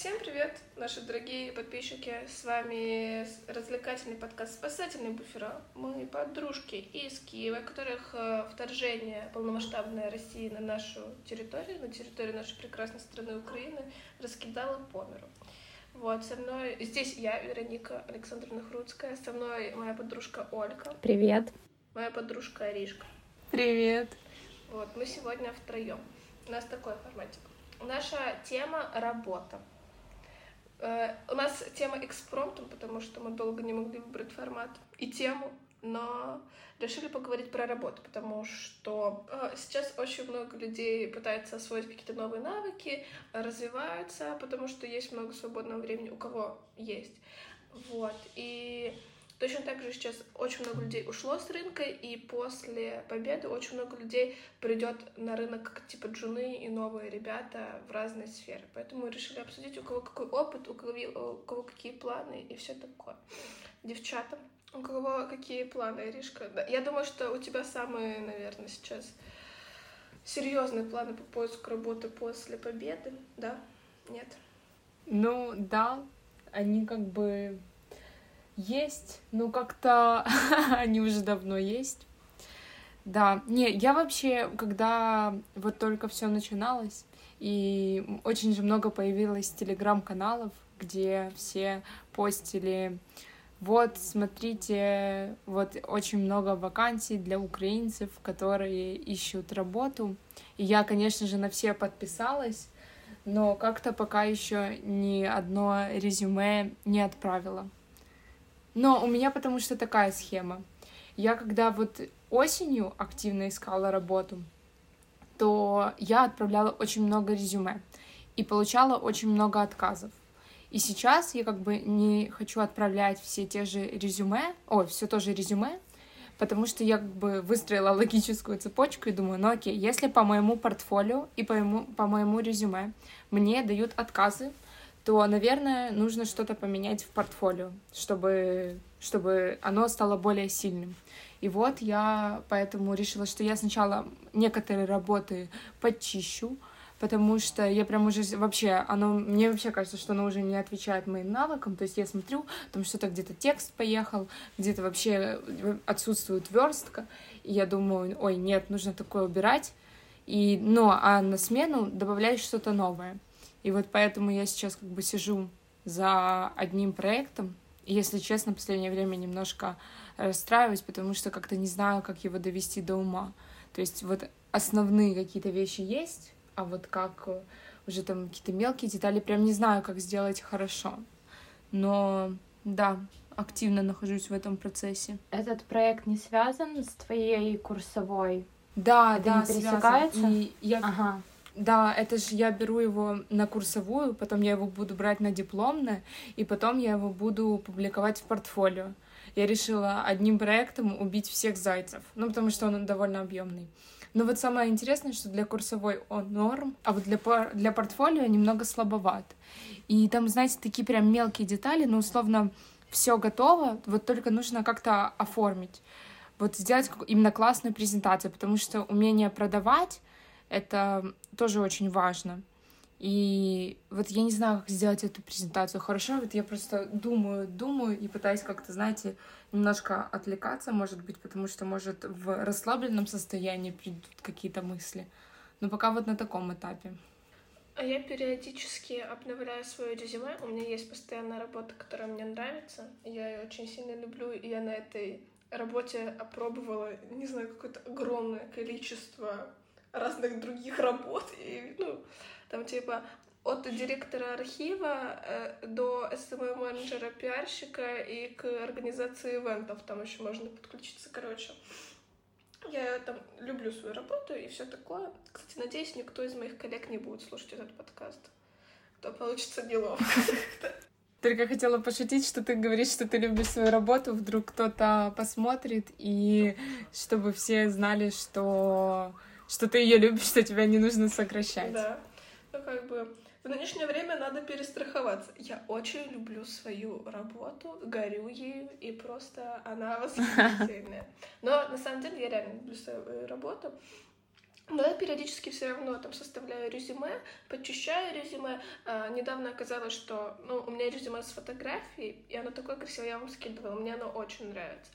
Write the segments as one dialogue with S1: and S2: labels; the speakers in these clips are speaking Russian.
S1: Всем привет, наши дорогие подписчики. С вами развлекательный подкаст «Спасательный буфера». Мы подружки из Киева, которых э, вторжение полномасштабной России на нашу территорию, на территорию нашей прекрасной страны Украины, раскидало по миру. Вот, со мной... Здесь я, Вероника Александровна Хруцкая, со мной моя подружка Ольга.
S2: Привет.
S1: Моя подружка Аришка.
S3: Привет.
S1: Вот, мы сегодня втроем. У нас такой форматик. Наша тема — работа. Э, у нас тема экспромтом, потому что мы долго не могли выбрать формат и тему, но решили поговорить про работу, потому что э, сейчас очень много людей пытаются освоить какие-то новые навыки, развиваются, потому что есть много свободного времени, у кого есть. Вот. И Точно так же сейчас очень много людей ушло с рынка, и после победы очень много людей придет на рынок как типа джуны и новые ребята в разные сферы. Поэтому мы решили обсудить, у кого какой опыт, у кого, у кого какие планы и все такое. Девчата, у кого какие планы, Иришка? Да, я думаю, что у тебя самые, наверное, сейчас серьезные планы по поиску работы после победы, да? Нет?
S3: Ну, да, они как бы есть, ну как-то они уже давно есть. Да, не, я вообще, когда вот только все начиналось, и очень же много появилось телеграм-каналов, где все постили, вот, смотрите, вот очень много вакансий для украинцев, которые ищут работу. И я, конечно же, на все подписалась, но как-то пока еще ни одно резюме не отправила. Но у меня потому что такая схема. Я когда вот осенью активно искала работу, то я отправляла очень много резюме и получала очень много отказов. И сейчас я как бы не хочу отправлять все те же резюме, ой, все то же резюме, потому что я как бы выстроила логическую цепочку и думаю, ну окей, если по моему портфолио и по моему, по моему резюме мне дают отказы, то, наверное, нужно что-то поменять в портфолио, чтобы, чтобы оно стало более сильным. И вот я поэтому решила, что я сначала некоторые работы почищу, потому что я прям уже вообще, оно, мне вообще кажется, что оно уже не отвечает моим навыкам, то есть я смотрю, там что-то где-то текст поехал, где-то вообще отсутствует верстка, и я думаю, ой, нет, нужно такое убирать, и, но, а на смену добавляешь что-то новое. И вот поэтому я сейчас как бы сижу за одним проектом. И, если честно, в последнее время немножко расстраиваюсь, потому что как-то не знаю, как его довести до ума. То есть вот основные какие-то вещи есть, а вот как уже там какие-то мелкие детали, прям не знаю, как сделать хорошо. Но да, активно нахожусь в этом процессе.
S2: Этот проект не связан с твоей курсовой?
S3: Да,
S2: Это
S3: да,
S2: не пересекается?
S3: связан. И я
S2: Ага.
S3: Да, это же я беру его на курсовую, потом я его буду брать на дипломное, и потом я его буду публиковать в портфолио. Я решила одним проектом убить всех зайцев, ну, потому что он довольно объемный. Но вот самое интересное, что для курсовой он норм, а вот для, пор- для портфолио немного слабоват. И там, знаете, такие прям мелкие детали, но условно все готово, вот только нужно как-то оформить. Вот сделать именно классную презентацию, потому что умение продавать это тоже очень важно. И вот я не знаю, как сделать эту презентацию хорошо. Вот я просто думаю, думаю и пытаюсь как-то, знаете, немножко отвлекаться, может быть, потому что, может, в расслабленном состоянии придут какие-то мысли. Но пока вот на таком этапе.
S1: А я периодически обновляю свое резюме. У меня есть постоянная работа, которая мне нравится. Я ее очень сильно люблю, и я на этой работе опробовала, не знаю, какое-то огромное количество разных других работ. И, ну, там типа от директора архива э, до SMM-менеджера, пиарщика и к организации ивентов там еще можно подключиться, короче. Я там люблю свою работу и все такое. Кстати, надеюсь, никто из моих коллег не будет слушать этот подкаст. То получится неловко.
S3: Только хотела пошутить, что ты говоришь, что ты любишь свою работу, вдруг кто-то посмотрит, и чтобы все знали, что, что ты ее любишь, что тебя не нужно сокращать.
S1: Да. Ну, как бы, в нынешнее время надо перестраховаться. Я очень люблю свою работу, горю ею, и просто она восхитительная. Но, на самом деле, я реально люблю свою работу. Но я периодически все равно там составляю резюме, подчищаю резюме. А, недавно оказалось, что ну, у меня резюме с фотографией, и оно такое красивое, я вам скидывала, мне оно очень нравится.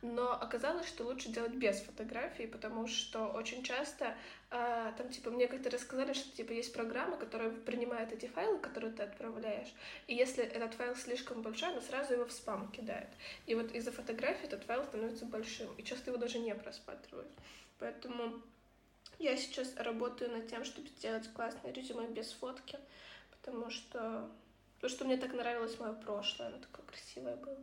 S1: Но оказалось, что лучше делать без фотографий, потому что очень часто а, там, типа, мне как-то рассказали, что, типа, есть программа, которая принимает эти файлы, которые ты отправляешь, и если этот файл слишком большой, она сразу его в спам кидает. И вот из-за фотографии этот файл становится большим, и часто его даже не просматривают. Поэтому я сейчас работаю над тем, чтобы сделать классное резюме без фотки, потому что, потому что мне так нравилось мое прошлое, оно такое красивое было.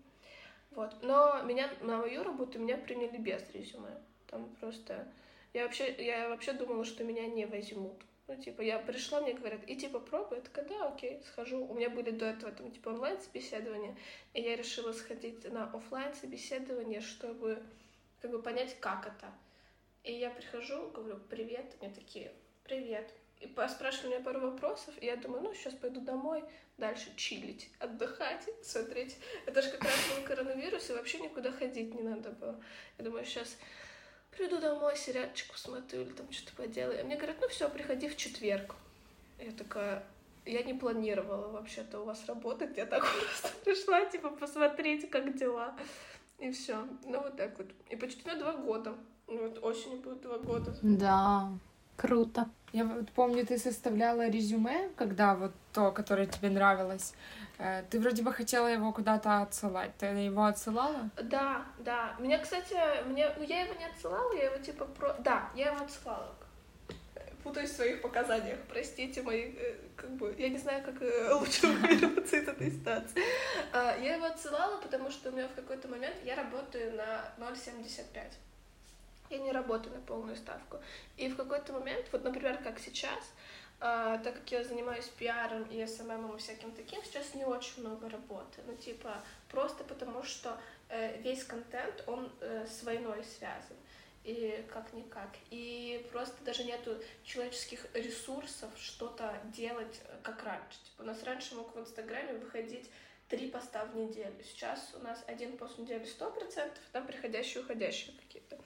S1: Вот. Но меня на мою работу меня приняли без резюме. Там просто... Я вообще, я вообще думала, что меня не возьмут. Ну, типа, я пришла, мне говорят, иди попробуй. Я такая, да, окей, схожу. У меня были до этого там, типа, онлайн-собеседования, и я решила сходить на офлайн собеседование чтобы как бы понять, как это. И я прихожу, говорю, привет, мне такие, привет. И спрашивали меня пару вопросов, и я думаю, ну, сейчас пойду домой, дальше чилить, отдыхать, смотреть. Это же как раз был коронавирус, и вообще никуда ходить не надо было. Я думаю, сейчас приду домой, сериальчик посмотрю или там что-то поделаю. А мне говорят, ну все, приходи в четверг. Я такая, я не планировала вообще-то у вас работать, я так просто пришла, типа, посмотреть, как дела. И все. Ну, вот так вот. И почти на два года. Вот осенью будет два года.
S2: Да, круто.
S3: Я вот помню, ты составляла резюме, когда вот то, которое тебе нравилось. Э, ты вроде бы хотела его куда-то отсылать. Ты его отсылала?
S1: Да, да. Меня, кстати, мне, ну я его не отсылала, я его типа про... Да, я его отсылала. Путаюсь в своих показаниях. Простите мои, э, как бы, я не знаю, как э, лучше вырваться из этой ситуации. Я его отсылала, потому что у меня в какой-то момент я работаю на 0,75 я не работаю на полную ставку. И в какой-то момент, вот, например, как сейчас, Uh, так как я занимаюсь пиаром и СММом и всяким таким, сейчас не очень много работы. Ну, типа, просто потому что э, весь контент, он э, с войной связан. И как-никак. И просто даже нету человеческих ресурсов что-то делать э, как раньше. Типа, у нас раньше мог в Инстаграме выходить три поста в неделю. Сейчас у нас один пост в неделю сто процентов, там приходящие уходящие какие-то.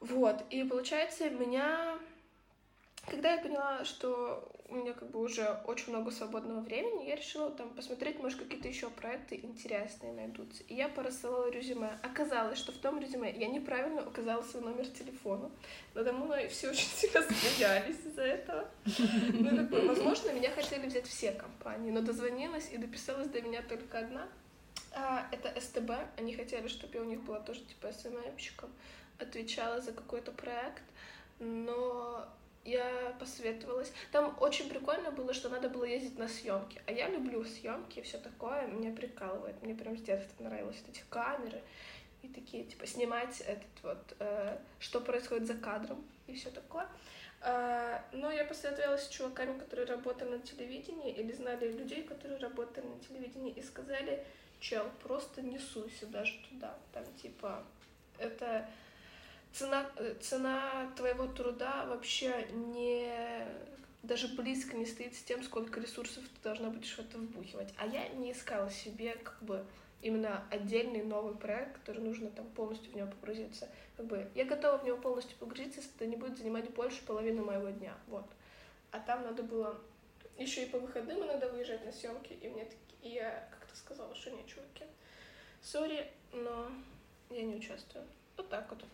S1: Вот, и получается, меня... Когда я поняла, что у меня как бы уже очень много свободного времени, я решила там посмотреть, может, какие-то еще проекты интересные найдутся. И я порассылала резюме. Оказалось, что в том резюме я неправильно указала свой номер телефона. Надо мной все очень сильно смеялись из-за этого. Ну, как бы, возможно, меня хотели взять все компании, но дозвонилась и дописалась до меня только одна. А, это СТБ. Они хотели, чтобы я у них была тоже типа СММщиком отвечала за какой-то проект, но я посоветовалась. Там очень прикольно было, что надо было ездить на съемки. А я люблю съемки и все такое, меня прикалывает. Мне прям с детства нравилось вот эти камеры и такие, типа, снимать этот вот, э, что происходит за кадром и все такое. Э, но я посоветовалась с чуваками, которые работали на телевидении или знали людей, которые работали на телевидении и сказали, чел, просто не суйся даже туда. Там, типа, это цена, э, цена твоего труда вообще не даже близко не стоит с тем, сколько ресурсов ты должна будешь в это вбухивать. А я не искала себе как бы именно отдельный новый проект, который нужно там полностью в него погрузиться. Как бы я готова в него полностью погрузиться, если это не будет занимать больше половины моего дня. Вот. А там надо было еще и по выходным иногда выезжать на съемки, и мне и я как-то сказала, что не, чуваки, сори, но я не участвую. Вот так вот.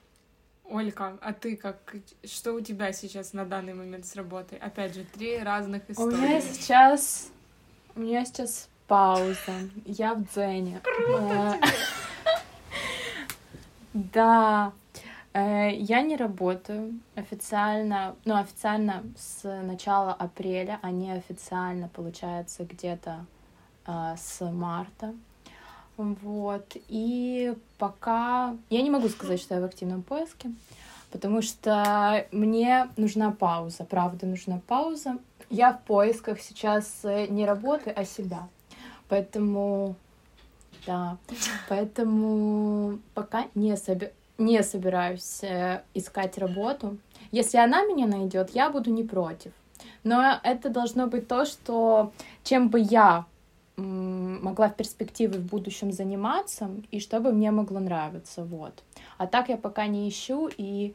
S3: Олька, а ты как, что у тебя сейчас на данный момент с работой? Опять же, три разных истории.
S2: У меня сейчас, у меня сейчас пауза, я в дзене.
S1: Круто
S2: э, Да, э, я не работаю официально, ну, официально с начала апреля, а не официально, получается, где-то э, с марта. Вот. И пока... Я не могу сказать, что я в активном поиске, потому что мне нужна пауза, правда, нужна пауза. Я в поисках сейчас э, не работы, а себя. Поэтому... Да. Поэтому пока не, соби... не собираюсь э, искать работу. Если она меня найдет, я буду не против. Но это должно быть то, что чем бы я могла в перспективе в будущем заниматься и чтобы мне могло нравиться, вот. А так я пока не ищу, и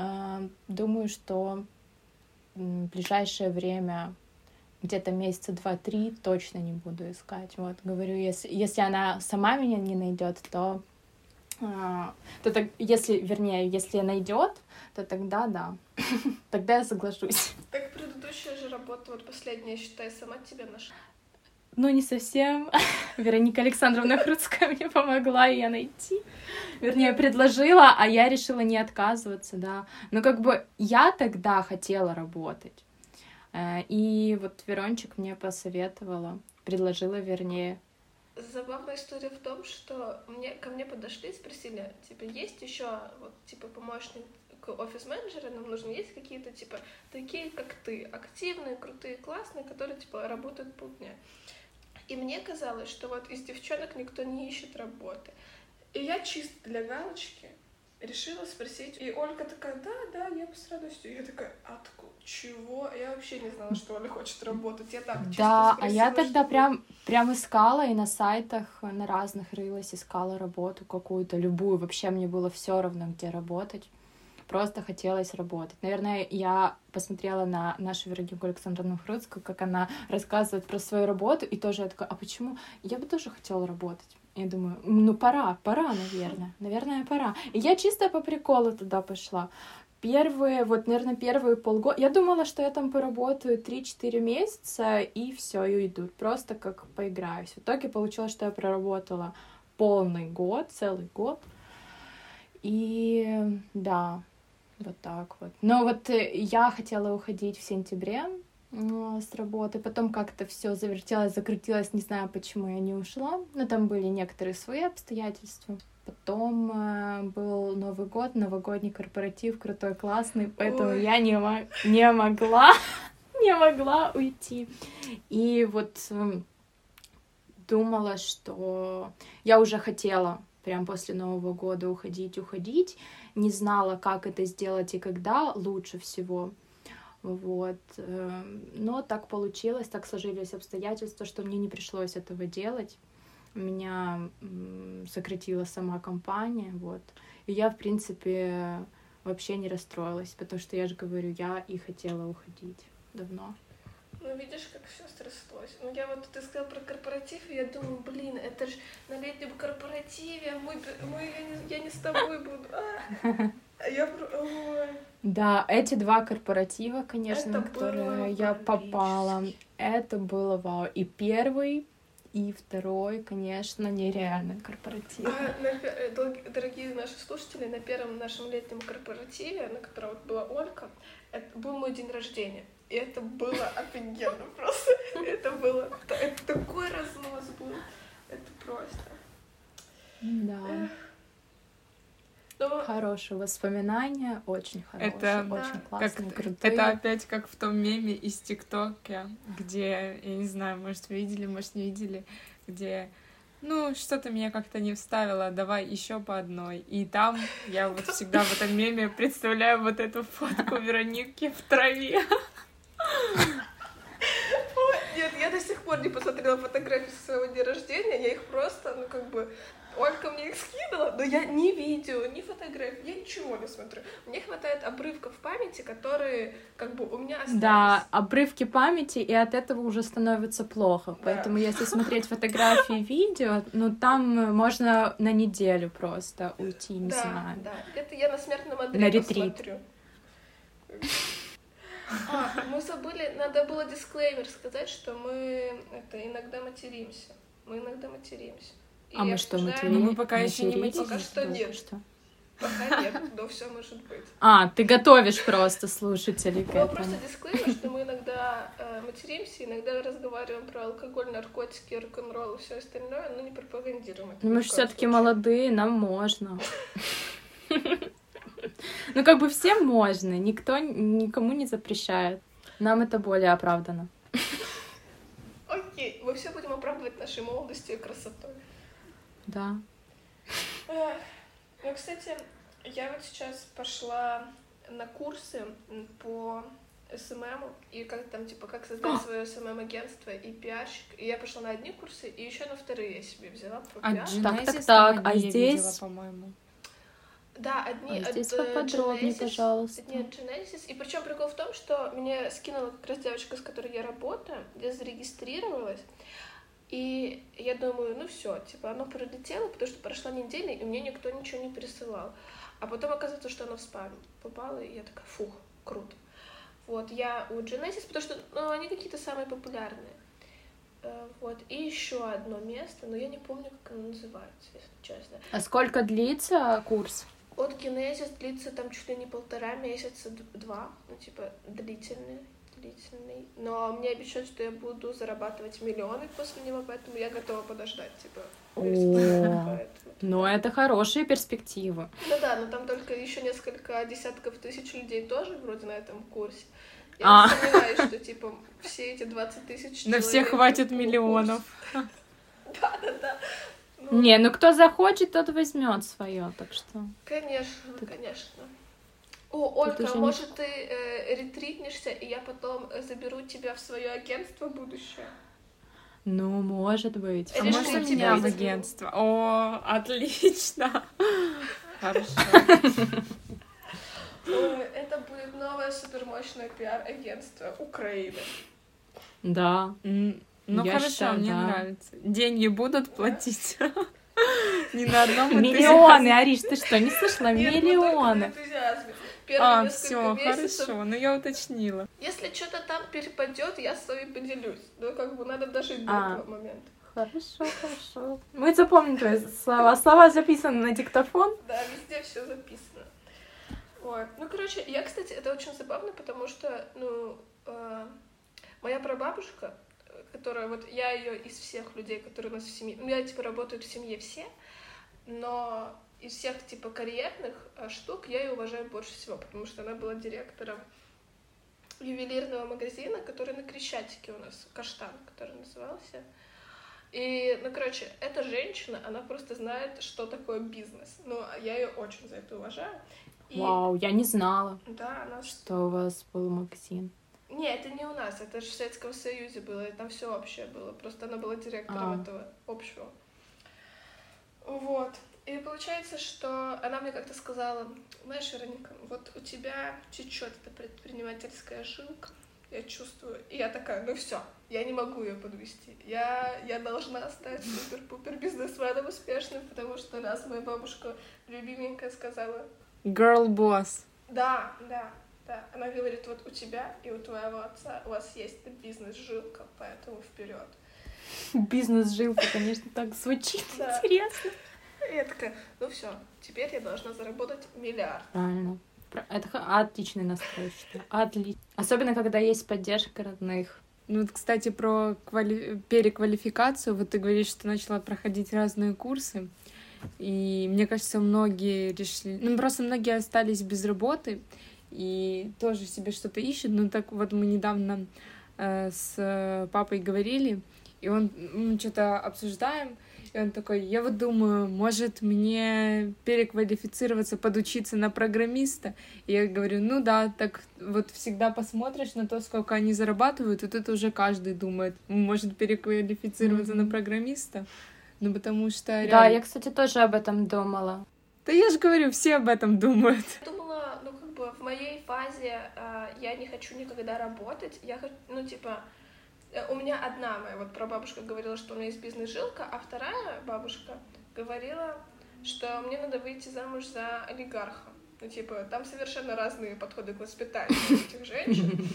S2: А, думаю, что в ближайшее время где-то месяца два-три точно не буду искать. Вот, говорю, если, если она сама меня не найдет, то, а, то так, если, вернее, если найдет, то тогда да, тогда я соглашусь.
S1: Так предыдущая же работа, вот последняя, считай, сама тебя нашла.
S2: Ну, не совсем. Вероника Александровна Хруцкая мне помогла ее найти. Вернее, предложила, а я решила не отказываться, да. Но как бы я тогда хотела работать. Э, и вот Верончик мне посоветовала, предложила, вернее.
S1: Забавная история в том, что мне, ко мне подошли и спросили, типа, есть еще вот, типа, помощник офис-менеджера, нам нужны есть какие-то, типа, такие, как ты, активные, крутые, классные, которые, типа, работают полдня. И мне казалось, что вот из девчонок никто не ищет работы. И я чисто для галочки решила спросить. И Ольга такая, да, да, я бы с радостью. Я такая, откуда? Чего? Я вообще не знала, что Оля хочет работать. Я так чисто
S2: Да,
S1: спросила,
S2: а я тогда прям, прям искала и на сайтах на разных рылась, искала работу какую-то, любую. Вообще мне было все равно, где работать. Просто хотелось работать. Наверное, я посмотрела на нашу Веронику Александровну Хруцкую, как она рассказывает про свою работу, и тоже я такая, а почему? Я бы тоже хотела работать. Я думаю, ну пора, пора, наверное. Наверное, пора. И я чисто по приколу туда пошла. Первые, вот, наверное, первые полгода... Я думала, что я там поработаю 3-4 месяца, и все, и уйду. Просто как поиграюсь. В итоге получилось, что я проработала полный год, целый год. И да, вот так вот. Но вот э, я хотела уходить в сентябре э, с работы, потом как-то все завертелось, закрутилось, не знаю, почему я не ушла, но там были некоторые свои обстоятельства. Потом э, был Новый год, новогодний корпоратив, крутой, классный, поэтому
S1: Ой.
S2: я не, мо- не могла, не могла уйти. И вот эм, думала, что я уже хотела прям после Нового года уходить, уходить, не знала, как это сделать и когда лучше всего. Вот. эм, Но так получилось, так сложились обстоятельства, что мне не пришлось этого делать. Меня сократила сама компания, вот. И я, в принципе, вообще не расстроилась, потому что я же говорю, я и хотела уходить давно.
S1: Ну, видишь, как все срослось. Ну, я вот, ты сказал про корпоратив, и я думаю, блин, это же на летнем корпоративе, мы, мы, я, не, я не с тобой буду. А, А я, ой.
S2: Да, эти два корпоратива, конечно,
S1: Это
S2: на которые я попала, это было вау. И первый, и второй, конечно, нереальный корпоратив.
S1: А, на э, дорогие наши слушатели, на первом нашем летнем корпоративе, на котором вот была Олька, это был мой день рождения. И это было офигенно просто. Это было... Это такой разнос был. Это просто.
S2: Да.
S1: Но
S2: Хорошие воспоминания, очень хорошие,
S3: Это
S2: очень
S1: Да.
S2: классные,
S3: Как-
S2: крутые.
S3: Это опять как в том меме из ТикТока, где, я не знаю, может, вы видели, может, не видели, где ну, что-то меня как-то не вставило, давай еще по одной. И там я вот всегда в этом меме представляю вот эту фотку Вероники в траве.
S1: Нет, я до сих пор не посмотрела фотографии со своего дня рождения, я их просто, ну как бы, Олька мне их скинула, но я ни видео, ни фотографий, я ничего не смотрю. Мне хватает обрывков памяти, которые как бы у меня остались.
S2: Да, обрывки памяти, и от этого уже становится плохо. Поэтому если смотреть фотографии, видео, ну там можно на неделю просто уйти, не
S1: да,
S2: знаю.
S1: да. Это я на смертном одре
S2: На ретрит.
S1: посмотрю. А, мы забыли, надо было дисклеймер сказать, что мы это иногда материмся. Мы иногда материмся. И
S2: А мы что, матерились?
S3: Ну, мы пока еще не
S2: Матерились?
S1: Пока что нет.
S2: что.
S1: Пока нет, но все может быть.
S2: А, ты готовишь просто слушателей к
S1: Ну,
S2: этому.
S1: просто дисклеймер, что мы иногда э, материмся, иногда разговариваем про алкоголь, наркотики, рок-н-ролл и все остальное, но не пропагандируем это.
S2: Ну, мы же все-таки молодые, нам можно. Ну, как бы всем можно, никто никому не запрещает. Нам это более оправдано.
S1: Окей, мы все будем оправдывать нашей молодостью и красотой.
S2: Да.
S1: Ну, кстати, я вот сейчас пошла на курсы по SMM, и как там, типа, как создать свое SMM-агентство и пиарщик. И я пошла на одни курсы, и еще на вторые я себе взяла про
S3: А
S2: так,
S3: там
S2: так, а здесь-
S3: видела, по-моему.
S1: Да, одни
S2: А здесь
S1: от, э,
S2: поподробнее,
S1: Genesis,
S2: пожалуйста.
S1: Одни от Genesis. И причем прикол в том, что мне скинула как раз девочка, с которой я работаю, я зарегистрировалась. И я думаю, ну все, типа оно пролетело, потому что прошла неделя, и мне никто ничего не пересылал. А потом оказывается, что оно в спам попало, и я такая, фух, круто. Вот, я у Genesis, потому что ну, они какие-то самые популярные. Э, Вот, и еще одно место, но я не помню, как оно называется, если честно.
S2: А сколько длится курс?
S1: От Genesis длится там чуть ли не полтора месяца, два, ну, типа, длительный, длительный. Но мне обещают, что я буду зарабатывать миллионы после него, поэтому я готова подождать, типа, весь
S2: О.
S1: поэтому.
S2: Ну, это хорошие перспективы.
S1: Ну да, но там только еще несколько десятков тысяч людей тоже вроде на этом курсе. Я
S2: А.
S1: сомневаюсь, что, типа, все эти 20 тысяч
S3: На всех хватит миллионов.
S1: Да-да-да.
S2: Не, ну кто захочет, тот возьмет свое, так что.
S1: Конечно,
S2: Тут-
S1: конечно. О, Ольга,
S2: уже
S1: может, ты э, ретритнешься, и я потом э, заберу тебя в свое агентство будущее?
S2: Ну, может быть.
S3: А можно
S1: тебя
S3: меня в агентство? О, отлично. Хорошо.
S1: Это будет новое супермощное пиар-агентство Украины.
S2: Да.
S3: Ну
S2: Я
S3: хорошо,
S2: считаю,
S3: мне
S2: да.
S3: нравится. Деньги будут платить? Не на одном
S2: Миллионы, Ариш, ты что, не слышала?
S1: На
S2: Миллионы.
S3: А, все, хорошо, ну я уточнила.
S1: Если что-то там перепадет, я с вами поделюсь. Ну, как бы надо дожить до
S2: А.
S1: этого момента.
S2: Хорошо, хорошо. Мы запомним твои слова. Слова записаны на диктофон.
S1: Да, везде все записано. Ой. Ну, короче, я, кстати, это очень забавно, потому что, ну, э, моя прабабушка, которая вот я ее из всех людей, которые у нас в семье, ну, я типа работаю в семье все, но из всех типа карьерных э, штук я ее уважаю больше всего, потому что она была директором ювелирного магазина, который на Крещатике у нас, Каштан, который назывался. И, ну, короче, эта женщина, она просто знает, что такое бизнес. Ну, а я ее очень за это уважаю. И,
S2: Вау, я не знала,
S1: да, она...
S2: что у вас был магазин.
S1: Не, это не у нас, это же в Советском Союзе было, там все общее было. Просто она была директором
S2: А.
S1: этого общего. Вот. И получается, что она мне как-то сказала, знаешь, Вероника, вот у тебя течет эта предпринимательская жилка, я чувствую. И я такая, ну все, я не могу ее подвести. Я, я должна стать супер-пупер бизнесменом успешным, потому что раз моя бабушка любименькая сказала,
S3: Girl boss.
S1: да, да, да. Она говорит, вот у тебя и у твоего отца у вас есть бизнес-жилка, поэтому вперед.
S2: Бизнес-жилка, конечно, так звучит интересно.
S1: Я такая, ну все, теперь я должна заработать миллиард.
S2: Правильно. Это отличный настрой, считаю. Отлично. Особенно, когда есть поддержка родных.
S3: Ну, вот, кстати, про квали- переквалификацию. Вот ты говоришь, что начала проходить разные курсы. И мне кажется, многие решили... Ну, просто многие остались без работы и тоже себе что-то ищут. Ну, так вот мы недавно э, с папой говорили, и он... Мы что-то обсуждаем, и он такой, я вот думаю, может мне переквалифицироваться, подучиться на программиста? И я говорю, ну да, так вот всегда посмотришь на то, сколько они зарабатывают, и тут уже каждый думает, может переквалифицироваться на
S2: Мгм.
S3: программиста. Ну, потому что
S2: Да,
S3: реально-
S2: я, кстати, тоже об этом думала.
S3: Да я же говорю, все об этом думают.
S1: Я думала, ну как бы в моей фазе э, я не хочу никогда работать. Я хочу, ну типа, э, у меня одна моя вот прабабушка говорила, что у меня есть бизнес-жилка, а вторая бабушка говорила, что мне надо выйти замуж за олигарха. Ну типа, там совершенно разные подходы к воспитанию этих женщин.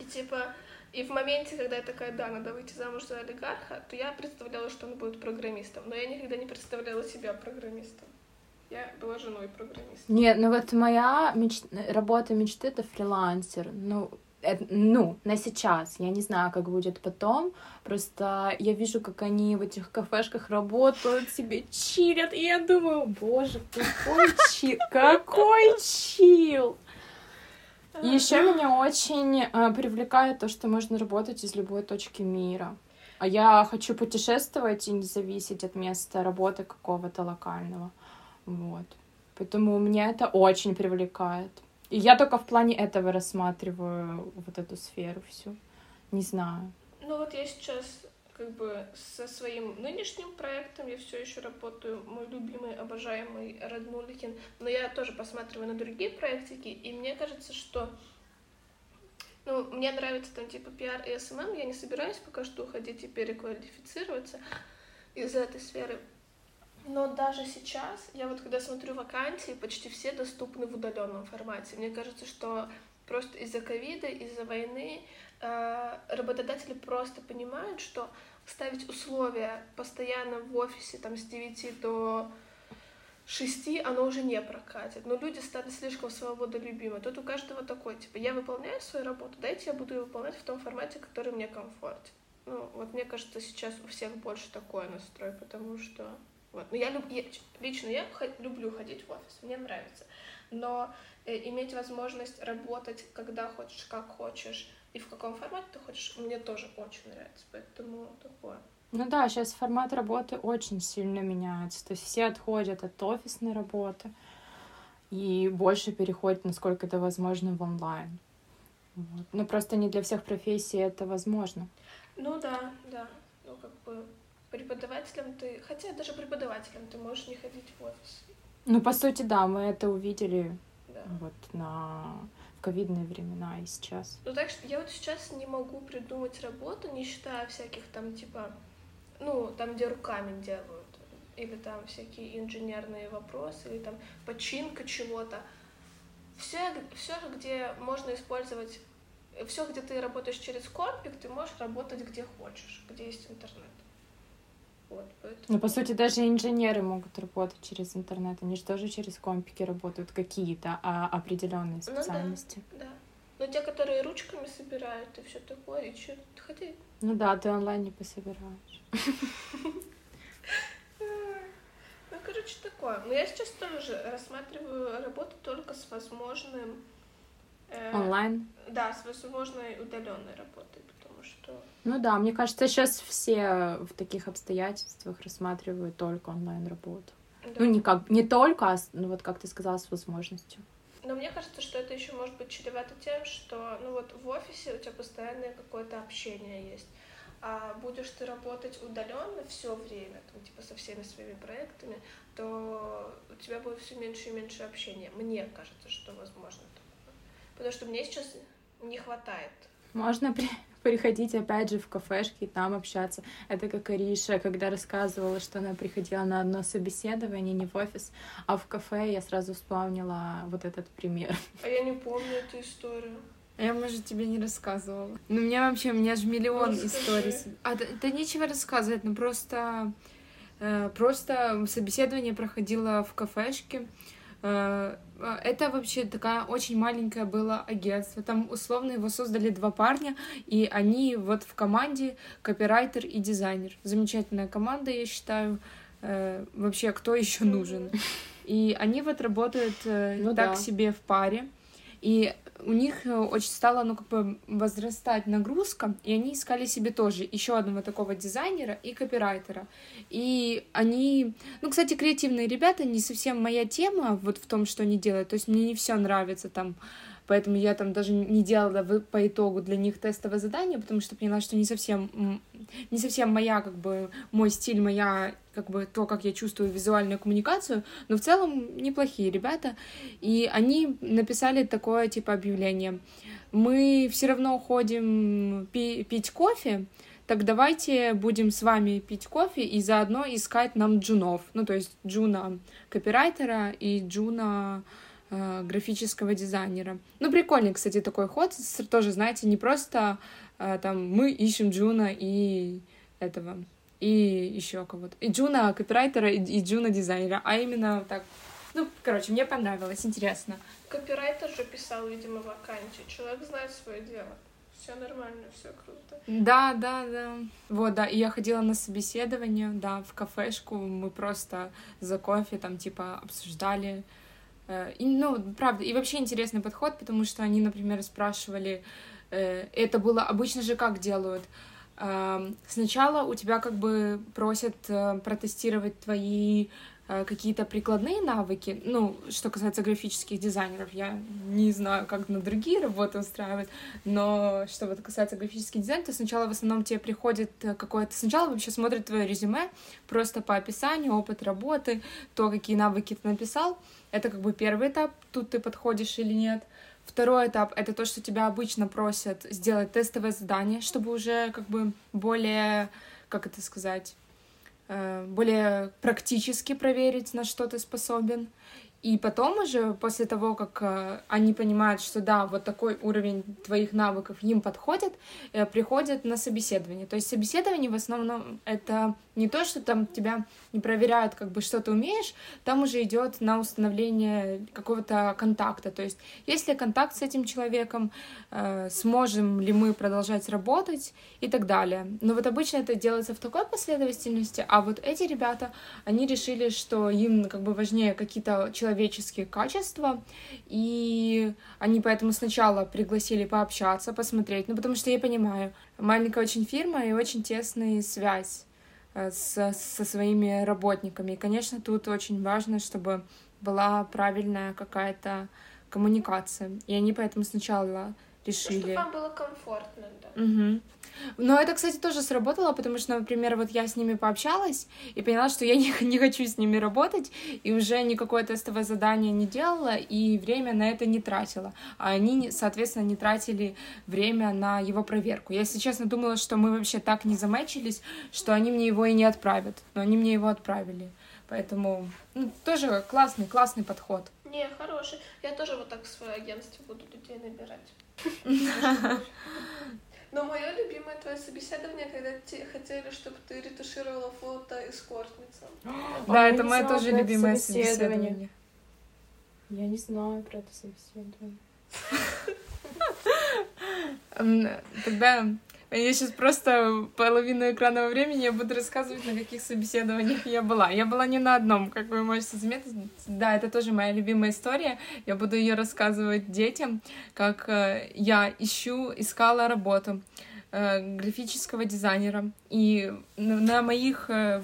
S1: И типа, и в моменте, когда я такая, да, надо выйти замуж за олигарха, то я представляла, что он будет программистом. Но я никогда не представляла себя программистом. Я была женой программиста.
S2: Нет, ну вот моя меч... работа мечты — это фрилансер. Ну, это- ну, на сейчас. Я не знаю, как будет потом. Просто я вижу, как они в этих кафешках работают, себе чилят. И я думаю, боже, какой чил, какой чил. И еще меня очень э, привлекает то, что можно работать из любой точки мира. А я хочу путешествовать и не зависеть от места работы какого-то локального. Вот. Поэтому меня это очень привлекает. И я только в плане этого рассматриваю вот эту сферу всю. Не знаю.
S1: Ну вот я сейчас как бы со своим нынешним проектом я все еще работаю, мой любимый, обожаемый Раднуликин, но я тоже посматриваю на другие проектики, и мне кажется, что ну, мне нравится там типа пиар и SMM, я не собираюсь пока что уходить и переквалифицироваться из этой сферы. Но даже сейчас, я вот когда смотрю вакансии, почти все доступны в удаленном формате. Мне кажется, что просто из-за ковида, из-за войны э, работодатели просто понимают, что ставить условия постоянно в офисе там с 9 до 6, оно уже не прокатит. Но люди стали слишком свободолюбимы. Тут у каждого такой, типа, я выполняю свою работу, дайте я буду ее выполнять в том формате, который мне комфортен. Ну, вот мне кажется, сейчас у всех больше такой настрой, потому что... Вот. Но я, люб... я лично я люблю ходить в офис, мне нравится. Но э, иметь возможность работать, когда хочешь, как хочешь, и в каком формате ты хочешь, мне тоже очень нравится. Поэтому такое.
S2: Ну да, сейчас формат работы очень сильно меняется. То есть все отходят от офисной работы и больше переходят, насколько это возможно, в онлайн. Вот. Но просто не для всех профессий это возможно.
S1: Ну да, да. Ну как бы преподавателем ты... Хотя даже преподавателем ты можешь не ходить в офис.
S2: Ну, по сути, да, мы это увидели да. вот на ковидные времена и сейчас.
S1: Ну так что я вот сейчас не могу придумать работу, не считая всяких там типа, ну, там, где руками делают, или там всякие инженерные вопросы, или там починка чего-то. Все, все, где можно использовать, все, где ты работаешь через компик, ты можешь работать где хочешь, где есть интернет. Вот, поэтому...
S2: Ну, по сути, даже инженеры могут работать через интернет. Они же тоже через компики работают какие-то а, определенные специальности.
S1: Ну, да, да. Но те, которые ручками собирают и все такое, и что хотеть.
S2: Ну да, ты онлайн не пособираешь.
S1: Ну, короче, такое. Но я сейчас тоже рассматриваю работу только с возможным...
S2: Э, онлайн?
S1: Да, с возможной удаленной работой что...
S2: Ну да, мне кажется, сейчас все в таких обстоятельствах рассматривают только онлайн-работу. Да. Ну, не, как, не только, а ну, вот как ты сказала, с возможностью.
S1: Но мне кажется, что это еще может быть чревато тем, что ну вот в офисе у тебя постоянное какое-то общение есть. А будешь ты работать удаленно все время, там, типа со всеми своими проектами, то у тебя будет все меньше и меньше общения. Мне кажется, что возможно такое. Потому что мне сейчас не хватает.
S2: Можно при приходить опять же в кафешки и там общаться. Это как Ариша, когда рассказывала, что она приходила на одно собеседование, не в офис, а в кафе, я сразу вспомнила вот этот пример.
S1: А я не помню эту историю.
S3: Я, может, тебе не рассказывала. Ну, мне вообще, у меня же миллион ну, историй. А, да, да нечего рассказывать, ну просто... Э, просто собеседование проходило в кафешке. Э, это вообще такая очень маленькое было агентство. Там условно его создали два парня, и они вот в команде копирайтер и дизайнер. Замечательная команда, я считаю. Э, вообще, кто еще нужен? И они вот работают э, ну, так да. себе в паре. И у них э, очень стала, ну, как бы возрастать нагрузка, и они искали себе тоже еще одного такого дизайнера и копирайтера. И они, ну, кстати, креативные ребята, не совсем моя тема вот в том, что они делают, то есть мне не все нравится там, поэтому я там даже не делала по итогу для них тестовое задание, потому что поняла, что не совсем, не совсем моя, как бы, мой стиль, моя как бы то, как я чувствую визуальную коммуникацию, но в целом неплохие ребята, и они написали такое типа объявление. Мы все равно уходим пи- пить кофе, так давайте будем с вами пить кофе и заодно искать нам джунов. Ну, то есть джуна копирайтера и джуна э, графического дизайнера. Ну, прикольный, кстати, такой ход. Тоже, знаете, не просто э, там мы ищем джуна и этого и еще кого-то. И Джуна копирайтера, и, и Джуна дизайнера. А именно так. Ну, короче, мне понравилось, интересно.
S1: Копирайтер же писал, видимо, вакансию. Человек знает свое дело. Все нормально, все круто.
S3: Да, да, да. Вот, да. И я ходила на собеседование, да, в кафешку. Мы просто за кофе там, типа, обсуждали. Э, и, ну, правда, и вообще интересный подход, потому что они, например, спрашивали, э, это было обычно же как делают? Сначала у тебя как бы просят э, протестировать твои какие-то прикладные навыки, ну, что касается графических дизайнеров, я не знаю, как на другие работы устраивать, но что вот касается графических дизайнеров, то сначала в основном тебе приходит э, какое-то... Сначала вообще смотрит твое резюме просто по описанию, опыт работы, то, какие навыки ты написал. Это как бы первый этап, тут ты подходишь или нет. Второй этап — это то, что тебя обычно просят сделать тестовое задание, чтобы уже как бы более, как это сказать, э, более практически проверить, на что ты способен. И потом уже, после того, как э, они понимают, что да, вот такой уровень твоих навыков им подходит, э, приходят на собеседование. То есть собеседование в основном это не то, что там тебя не проверяют, как бы, что ты умеешь, там уже идет на установление какого-то контакта. То есть, есть ли контакт с этим человеком, э, сможем ли мы продолжать работать и так далее. Но вот обычно это делается в такой последовательности, а вот эти ребята, они решили, что им как бы важнее какие-то человеческие качества, и они поэтому сначала пригласили пообщаться, посмотреть, ну потому что я понимаю, маленькая очень фирма и очень тесная связь Э, со, со своими работниками. И, конечно, тут очень важно, чтобы была правильная какая-то коммуникация. И они поэтому сначала решили... Чтобы
S1: вам было комфортно, да.
S3: Угу. Но это, кстати, тоже сработало, потому что, например, вот я с ними пообщалась и поняла, что я не, не хочу с ними работать, и уже никакое тестовое задание не делала, и время на это не тратила. А они, соответственно, не тратили время на его проверку. Я, если честно, думала, что мы вообще так не замечились, что они мне его и не отправят. Но они мне его отправили. Поэтому ну, тоже классный, классный подход.
S1: Не, хороший. Я тоже вот так в свое агентство буду людей набирать. Но мое любимое твое собеседование, когда те хотели, чтобы ты ретушировала фото эскортницы.
S3: Да, это мое тоже любимое собеседование.
S2: Я не знаю про это собеседование.
S3: Тогда я сейчас просто половину экранного времени я буду рассказывать, на каких собеседованиях я была. Я была не на одном, как вы можете заметить. Да, это тоже моя любимая история. Я буду ее рассказывать детям, как э, я ищу, искала работу э, графического дизайнера. И на моих, э,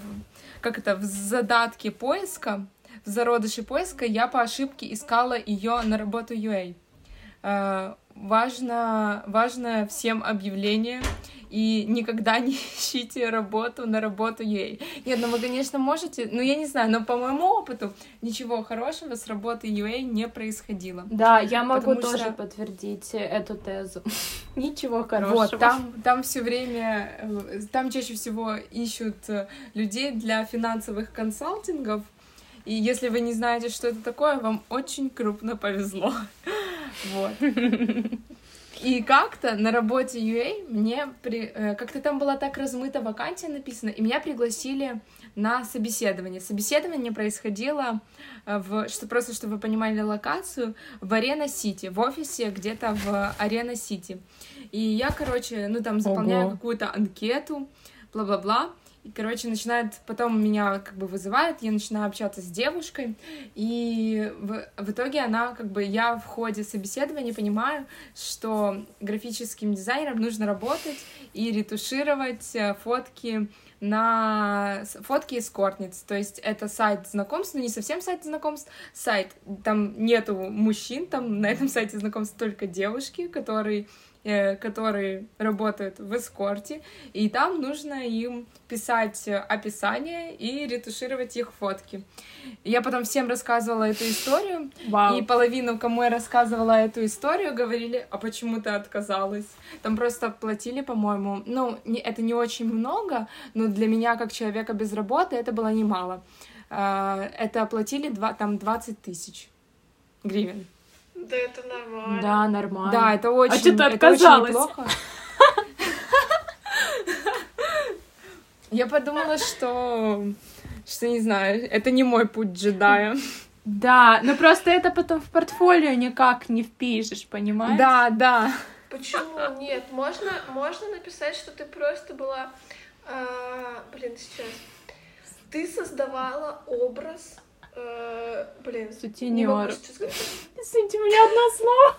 S3: как это, в задатке поиска, в зародыше поиска я по ошибке искала ее на работу UA важно, важно всем объявление, и никогда не ищите работу на работу ей. Нет, ну вы, конечно, можете, ну я не знаю, но по моему опыту ничего хорошего с работы UA не происходило.
S2: Да, я могу тоже что... подтвердить эту тезу. ничего хорошего.
S3: Вот, там, там все время, э, там чаще всего ищут э, людей для финансовых консалтингов, и если вы не знаете, что это такое, вам очень крупно повезло. Вот. И как-то на работе UA мне при... Э, как-то там была так размыта вакансия написана, и меня пригласили на собеседование. Собеседование происходило э, в, что просто, чтобы вы понимали локацию, в Арена Сити, в офисе где-то в Арена Сити. И я, короче, ну там заполняю Ого. какую-то анкету, бла-бла-бла. И, короче, начинает, потом меня как бы вызывает, я начинаю общаться с девушкой, и в, в итоге она, как бы, я в ходе собеседования понимаю, что графическим дизайнерам нужно работать и ретушировать э, фотки на фотки эскортниц, то есть это сайт знакомств, но не совсем сайт знакомств, сайт, там нету мужчин, там на этом сайте знакомств только девушки, которые которые работают в эскорте, и там нужно им писать описание и ретушировать их фотки. Я потом всем рассказывала эту историю, Вау. и половину, кому я рассказывала эту историю, говорили, а почему ты отказалась? Там просто платили, по-моему, ну, не, это не очень много, но для меня, как человека без работы, это было немало. Э, это оплатили два, там 20 тысяч гривен.
S1: Да это нормально.
S2: Да, нормально.
S3: Да, это очень,
S2: а что ты отказалась? это очень неплохо.
S3: Я подумала, что, что не знаю, это не мой путь джедая.
S2: Да, но просто это потом в портфолио никак не впишешь, понимаешь?
S3: Да, да.
S1: Почему нет? Можно, можно написать, что ты просто была, э, блин, сейчас. Ты создавала образ блин,
S2: сутенер. Извините, у меня одно слово.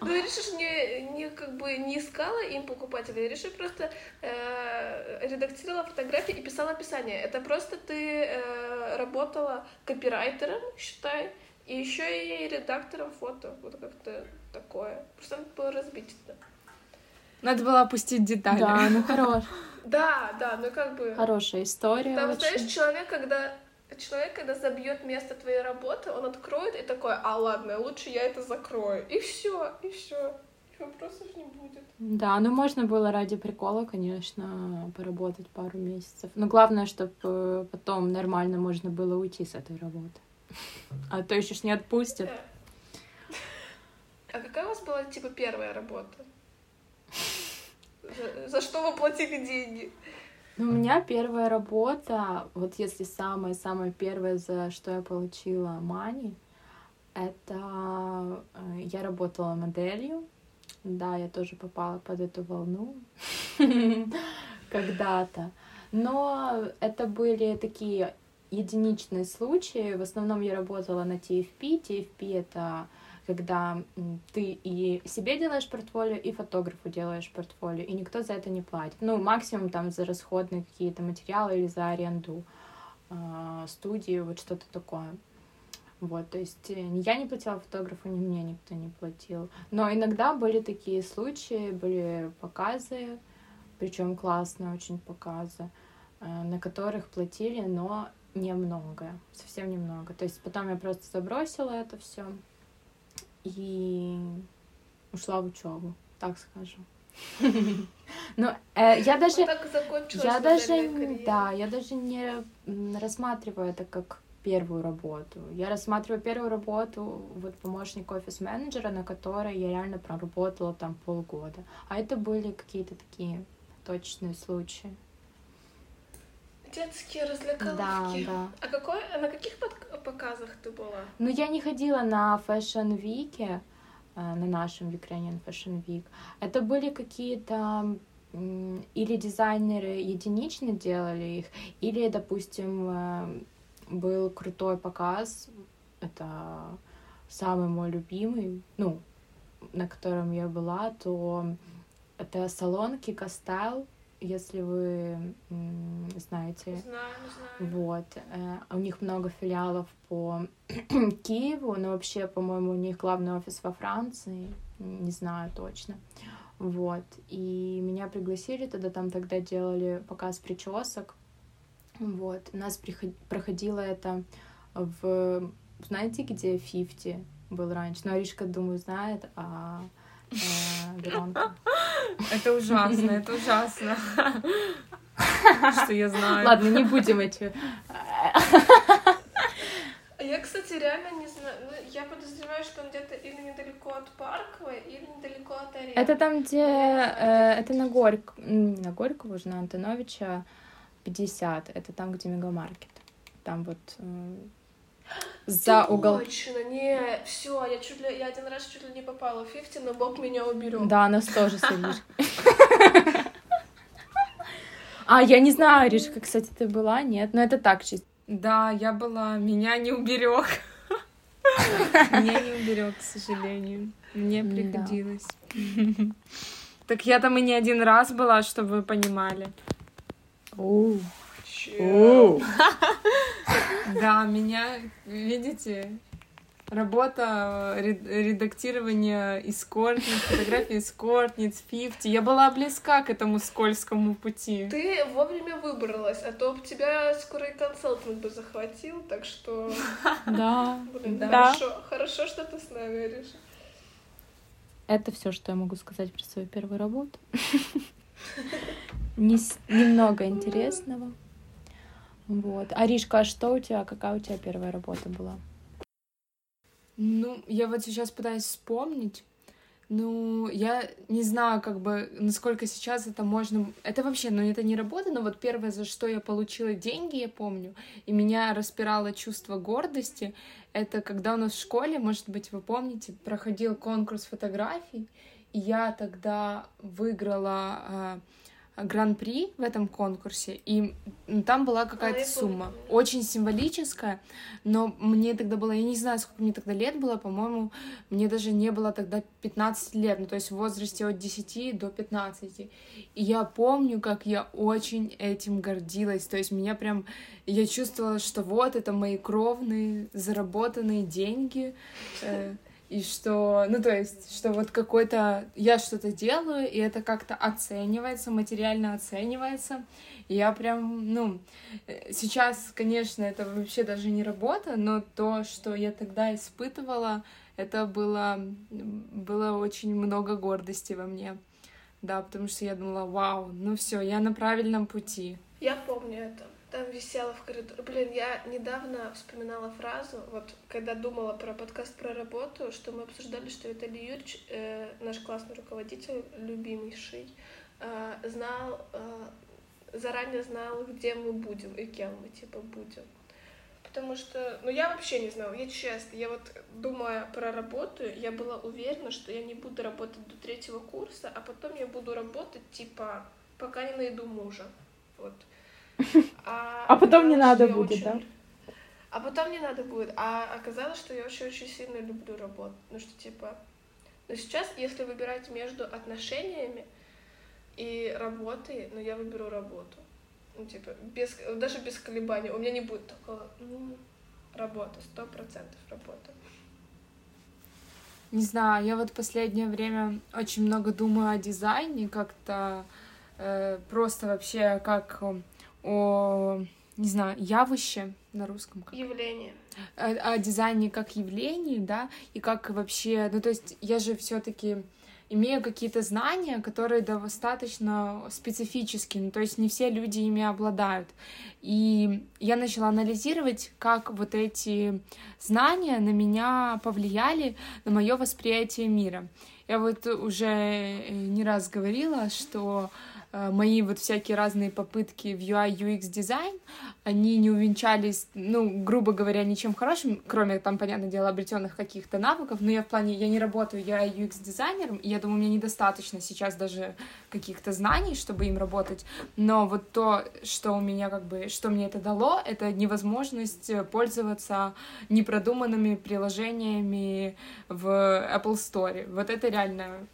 S1: Ну, решишь, не, не как бы не искала им покупателей, решишь просто э, редактировала фотографии и писала описание. Это просто ты э, работала копирайтером, считай, и еще и редактором фото. Вот как-то такое. Просто надо было разбить это.
S3: Надо было опустить детали.
S2: Да, ну хорош.
S1: Да, да, ну как бы...
S2: Хорошая история.
S1: Там,
S2: очень.
S1: знаешь, человек, когда человек, когда забьет место твоей работы, он откроет и такой, а ладно, лучше я это закрою. И все, и все. Вопросов не будет.
S2: Да, ну можно было ради прикола, конечно, поработать пару месяцев. Но главное, чтобы потом нормально можно было уйти с этой работы. А то еще ж не отпустят.
S1: А какая у вас была, типа, первая работа? За, за что вы платили деньги?
S2: Ну, у меня первая работа, вот если самая-самая первая, за что я получила мани, это э, я работала моделью. Да, я тоже попала под эту волну когда-то. Но это были такие единичные случаи. В основном я работала на TFP. TFP — это когда ты и себе делаешь портфолио, и фотографу делаешь портфолио, и никто за это не платит. Ну, максимум там за расходные какие-то материалы или за аренду э, студии, вот что-то такое. Вот, то есть э, я не платила фотографу, ни мне никто не платил. Но иногда были такие случаи, были показы, причем классные очень показы, э, на которых платили, но немного, совсем немного. То есть потом я просто забросила это все и ушла в учебу, так скажем. Ну, э, я даже, я даже, да, я даже не рассматриваю это как первую работу. Я рассматриваю первую работу, вот помощник офис-менеджера, на которой я реально проработала там полгода. А это были какие-то такие точные случаи.
S1: Детские развлекаловки.
S2: Да, да.
S1: А какой, на каких показах ты была?
S2: Ну, я не ходила на э, на нашем Ukrainian Fashion Week. Это были какие-то или дизайнеры единично делали их, или, допустим, э, был крутой показ. Это самый мой любимый, ну, на котором я была, то это салон Kika Style если вы знаете.
S1: Знаю, знаю.
S2: Вот. Э, у них много филиалов по Киеву, но вообще, по-моему, у них главный офис во Франции, не знаю точно. Вот. И меня пригласили, тогда там тогда делали показ причесок. Вот. У нас приход... проходило это в... Знаете, где 50 был раньше? Ну, Аришка, думаю, знает, а Веронка.
S3: Это ужасно, это ужасно. Что я знаю.
S2: Ладно, не будем эти...
S1: Я, кстати, реально не знаю. Ну, я подозреваю, что он где-то или недалеко от Парковой, или недалеко от арены.
S2: Это там, где... Э, это на Горьк... На Горького уже, на Антоновича 50. Это там, где Мегамаркет. Там вот за угол.
S1: Точно, не, все, я чуть ли, я один раз чуть ли не попала в 50, но Бог меня уберет.
S2: Да, нас тоже садишь. А, я не знаю, Ришка, кстати, ты была? Нет, но это так чисто.
S3: Да, я была, меня не уберег. Меня не уберег, к сожалению. Мне приходилось. Так я там и не один раз была, чтобы вы понимали. Да, меня, видите, работа редактирования эскортниц, фотографии эскортниц, 50. Я была близка к этому скользкому пути.
S1: Ты вовремя выбралась, а то тебя скоро и консалтинг бы захватил, так что...
S2: Да,
S1: Блин, да. Хорошо, хорошо, что ты с нами, Ариша.
S2: Это все, что я могу сказать про свою первую работу. Немного интересного. Вот. Аришка, а что у тебя, какая у тебя первая работа была?
S3: Ну, я вот сейчас пытаюсь вспомнить. Ну, я не знаю, как бы, насколько сейчас это можно... Это вообще, ну, это не работа, но вот первое, за что я получила деньги, я помню, и меня распирало чувство гордости, это когда у нас в школе, может быть, вы помните, проходил конкурс фотографий, и я тогда выиграла гран-при в этом конкурсе, и там была какая-то
S1: А,
S3: сумма, очень символическая, но мне тогда было, я не знаю, сколько мне тогда лет было, по-моему, мне даже не было тогда 15 лет, ну, то есть в возрасте от 10 до 15. И я помню, как я очень этим гордилась, то есть меня прям, я чувствовала, что вот это мои кровные, заработанные деньги, э, и что, ну, то есть, что вот какой-то, я что-то делаю, и это как-то оценивается, материально оценивается, и я прям, ну, э, сейчас, конечно, это вообще даже не работа, но то, что я тогда испытывала, это было, было очень много гордости во мне, да, потому что я думала, вау, ну все, я на правильном пути.
S1: Я помню это. Там висела в коридоре. Блин, я недавно вспоминала фразу, вот когда думала про подкаст про работу, что мы обсуждали, что Виталий Юрьевич, э, наш классный руководитель, любимейший, э, знал, э, заранее знал, где мы будем и кем мы типа будем. Потому что, ну я вообще не знала, я честно, я вот думая про работу, я была уверена, что я не буду работать до третьего курса, а потом я буду работать типа пока не найду мужа. Вот. А,
S2: А потом не надо будет,
S1: очень-
S2: да?
S1: А потом не надо будет. А оказалось, что я очень-очень сильно люблю работу. Ну что типа... Но сейчас, если выбирать между отношениями и работой, ну я выберу работу. Ну, типа, без, даже без колебаний. У меня не будет такого, ну, работа, сто процентов работа.
S3: Не знаю, я вот последнее время очень много думаю о дизайне, как-то э, просто вообще как о, не знаю, явище на русском. как?
S1: Явление.
S3: Э, О, дизайне как явлении, да, и как вообще, ну то есть я же все-таки имею какие-то знания, которые достаточно специфические, ну, то есть не все люди ими обладают. И я начала анализировать, как вот эти знания на меня повлияли на мое восприятие мира. Я вот уже э, не раз говорила, что мои вот всякие разные попытки в UI UX дизайн, они не увенчались, ну, грубо говоря, ничем хорошим, кроме там, понятное дело, обретенных каких-то навыков, но я в плане, я не работаю UI UX дизайнером, и я думаю, мне недостаточно сейчас даже каких-то знаний, чтобы им работать, но вот то, что у меня как бы, что мне это дало, это невозможность э, пользоваться непродуманными приложениями в Apple Store. Вот это реально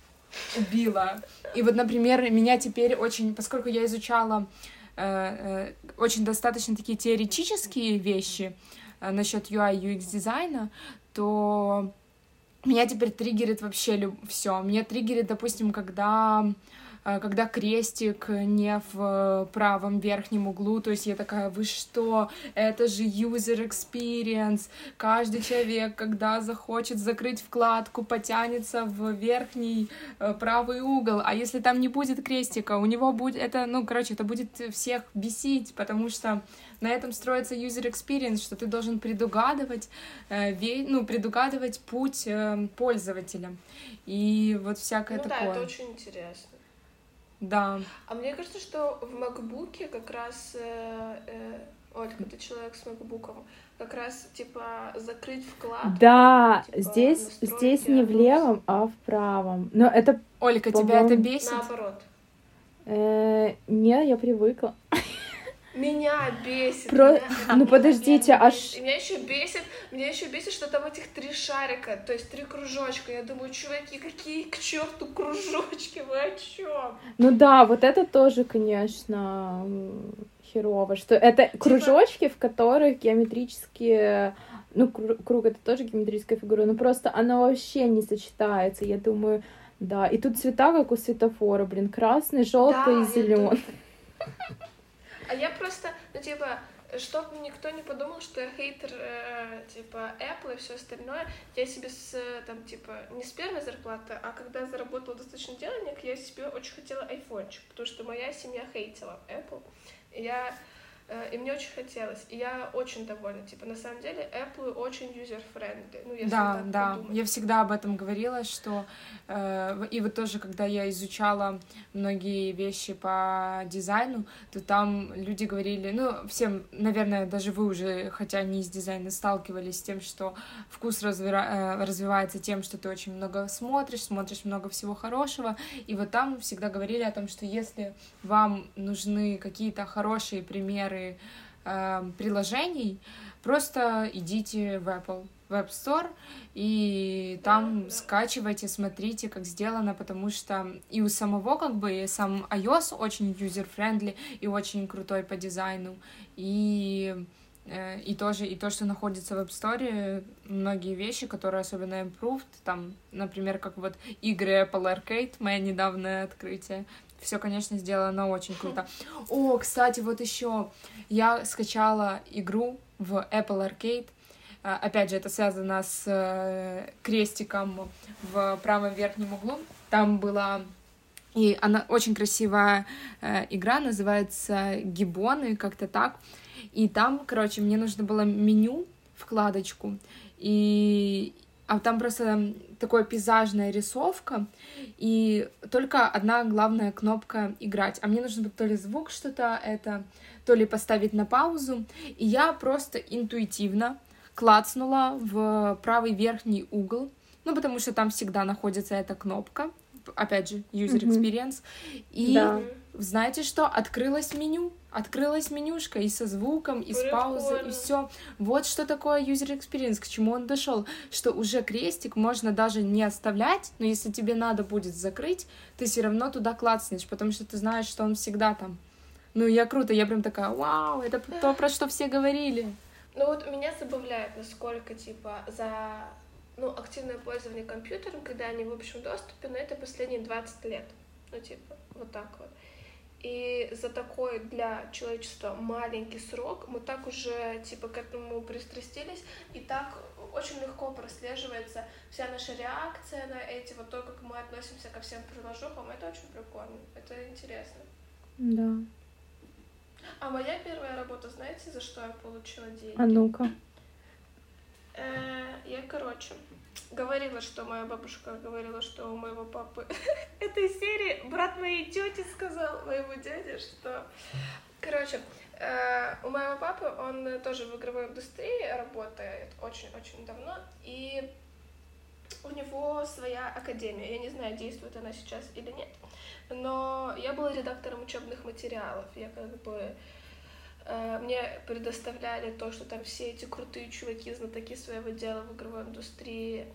S3: убило. И вот, например, меня теперь очень, поскольку я изучала э, э, очень достаточно такие теоретические вещи э, насчет UI UX дизайна, то меня теперь триггерит вообще все. Меня триггерит, допустим, когда когда крестик не в э, правом верхнем углу, то есть я такая, вы что, это же user experience, каждый человек, когда захочет закрыть вкладку, потянется в верхний э, правый угол, а если там не будет крестика, у него будет, это, ну, короче, это будет всех бесить, потому что на этом строится user experience, что ты должен предугадывать, э, ну, предугадывать путь пользователя. И вот всякое
S1: ну да,
S3: такое.
S1: это очень интересно.
S3: Да.
S1: А мне кажется, что в MacBook как раз, э, э, Ольга, ты человек с MacBook, как раз, типа, закрыть вкладку.
S2: Да,
S1: типа,
S2: здесь, здесь не в левом, а в правом. Но это...
S3: Ольга, тебя это бесит?
S1: Наоборот.
S2: Э, не, я привыкла.
S1: Меня бесит.
S2: Про-
S1: меня
S2: ну, подождите,
S1: невероятно
S2: аж-
S1: Меня еще бесит, меня еще бесит, что там этих три шарика, то есть три кружочка. Я думаю, чуваки, какие к черту кружочки, вы о чем?
S2: Ну да, вот это тоже, конечно, херово, что это кружочки, в которых геометрические, ну, кру- круг это тоже геометрическая фигура, но просто она вообще не сочетается, я думаю, да. И тут цвета, как у светофора, блин, красный, желтый
S1: Да,
S2: и зеленый.
S1: А я просто, ну, типа, чтобы никто не подумал, что я хейтер, э, типа, Apple и все остальное, я себе с, там, типа, не с первой зарплаты, а когда заработала достаточно денег, я себе очень хотела айфончик, потому что моя семья хейтила Apple. Я и мне очень хотелось. И я очень довольна. Типа, на самом деле, Apple очень user-friendly. Ну, если
S3: да,
S1: так
S3: да.
S1: подумать.
S3: Я всегда об этом говорила, что э, и вот тоже, когда я изучала многие вещи по дизайну, то там люди говорили, ну, всем, наверное, даже вы уже, хотя не из дизайна, сталкивались с тем, что вкус развира- э, развивается тем, что ты очень много смотришь, смотришь много всего хорошего. И вот там всегда говорили о том, что если вам нужны какие-то хорошие примеры э, приложений, просто идите в Apple в App Store и там скачивайте, смотрите, как сделано, потому что и у самого как бы сам iOS очень user-friendly и очень крутой по дизайну, и э, и тоже и то, что находится в App Store, многие вещи, которые особенно improved, там, например, как вот игры Apple Arcade, мое недавнее открытие, все, конечно, сделано очень круто. О, кстати, вот еще я скачала игру в Apple Arcade. А, Опять же, это связано с э, крестиком в правом верхнем углу. Там была и она очень красивая э, игра, называется Гибоны, как-то так. И там, короче, мне нужно было меню, вкладочку, и а там просто такая пейзажная рисовка, и только одна главная кнопка играть. А мне нужно было то ли звук что-то это, то ли поставить на паузу. И я просто интуитивно клацнула в правый верхний угол, ну, потому что там всегда находится эта кнопка, опять же, user experience. И
S2: Да.
S3: знаете что? Открылось меню. Открылась менюшка и со звуком, и с паузой, и
S1: Прикольно.
S3: все. Вот что такое user experience, к чему он дошел. Что уже крестик можно даже не оставлять, но если тебе надо будет закрыть, ты все равно туда клацнешь, потому что ты знаешь, что он всегда там. Ну, я круто, я прям такая, вау, это то, про что все говорили.
S1: Ну вот меня забавляет, насколько, типа, за ну, активное пользование компьютером, когда они в общем доступе, но это последние 20 лет. Ну, типа, вот так вот. И за такой для человечества маленький срок мы так уже, типа, к этому пристрастились, и так очень легко прослеживается вся наша реакция на эти, вот то, как мы относимся ко всем приложухам, это очень прикольно, это интересно.
S2: Да.
S1: А моя первая работа, знаете, за что я получила деньги?
S2: А ну-ка.
S1: Э, Я, короче, говорила, что моя бабушка говорила, что у моего папы этой серии брат моей тети сказал моему дяде, что... Короче, э, у моего папы, он тоже в игровой индустрии работает очень-очень давно, и у него своя академия. Я не знаю, действует она сейчас или нет, но я была редактором учебных материалов. Я как бы мне предоставляли то, что там все эти крутые чуваки, знатоки своего дела в игровой индустрии,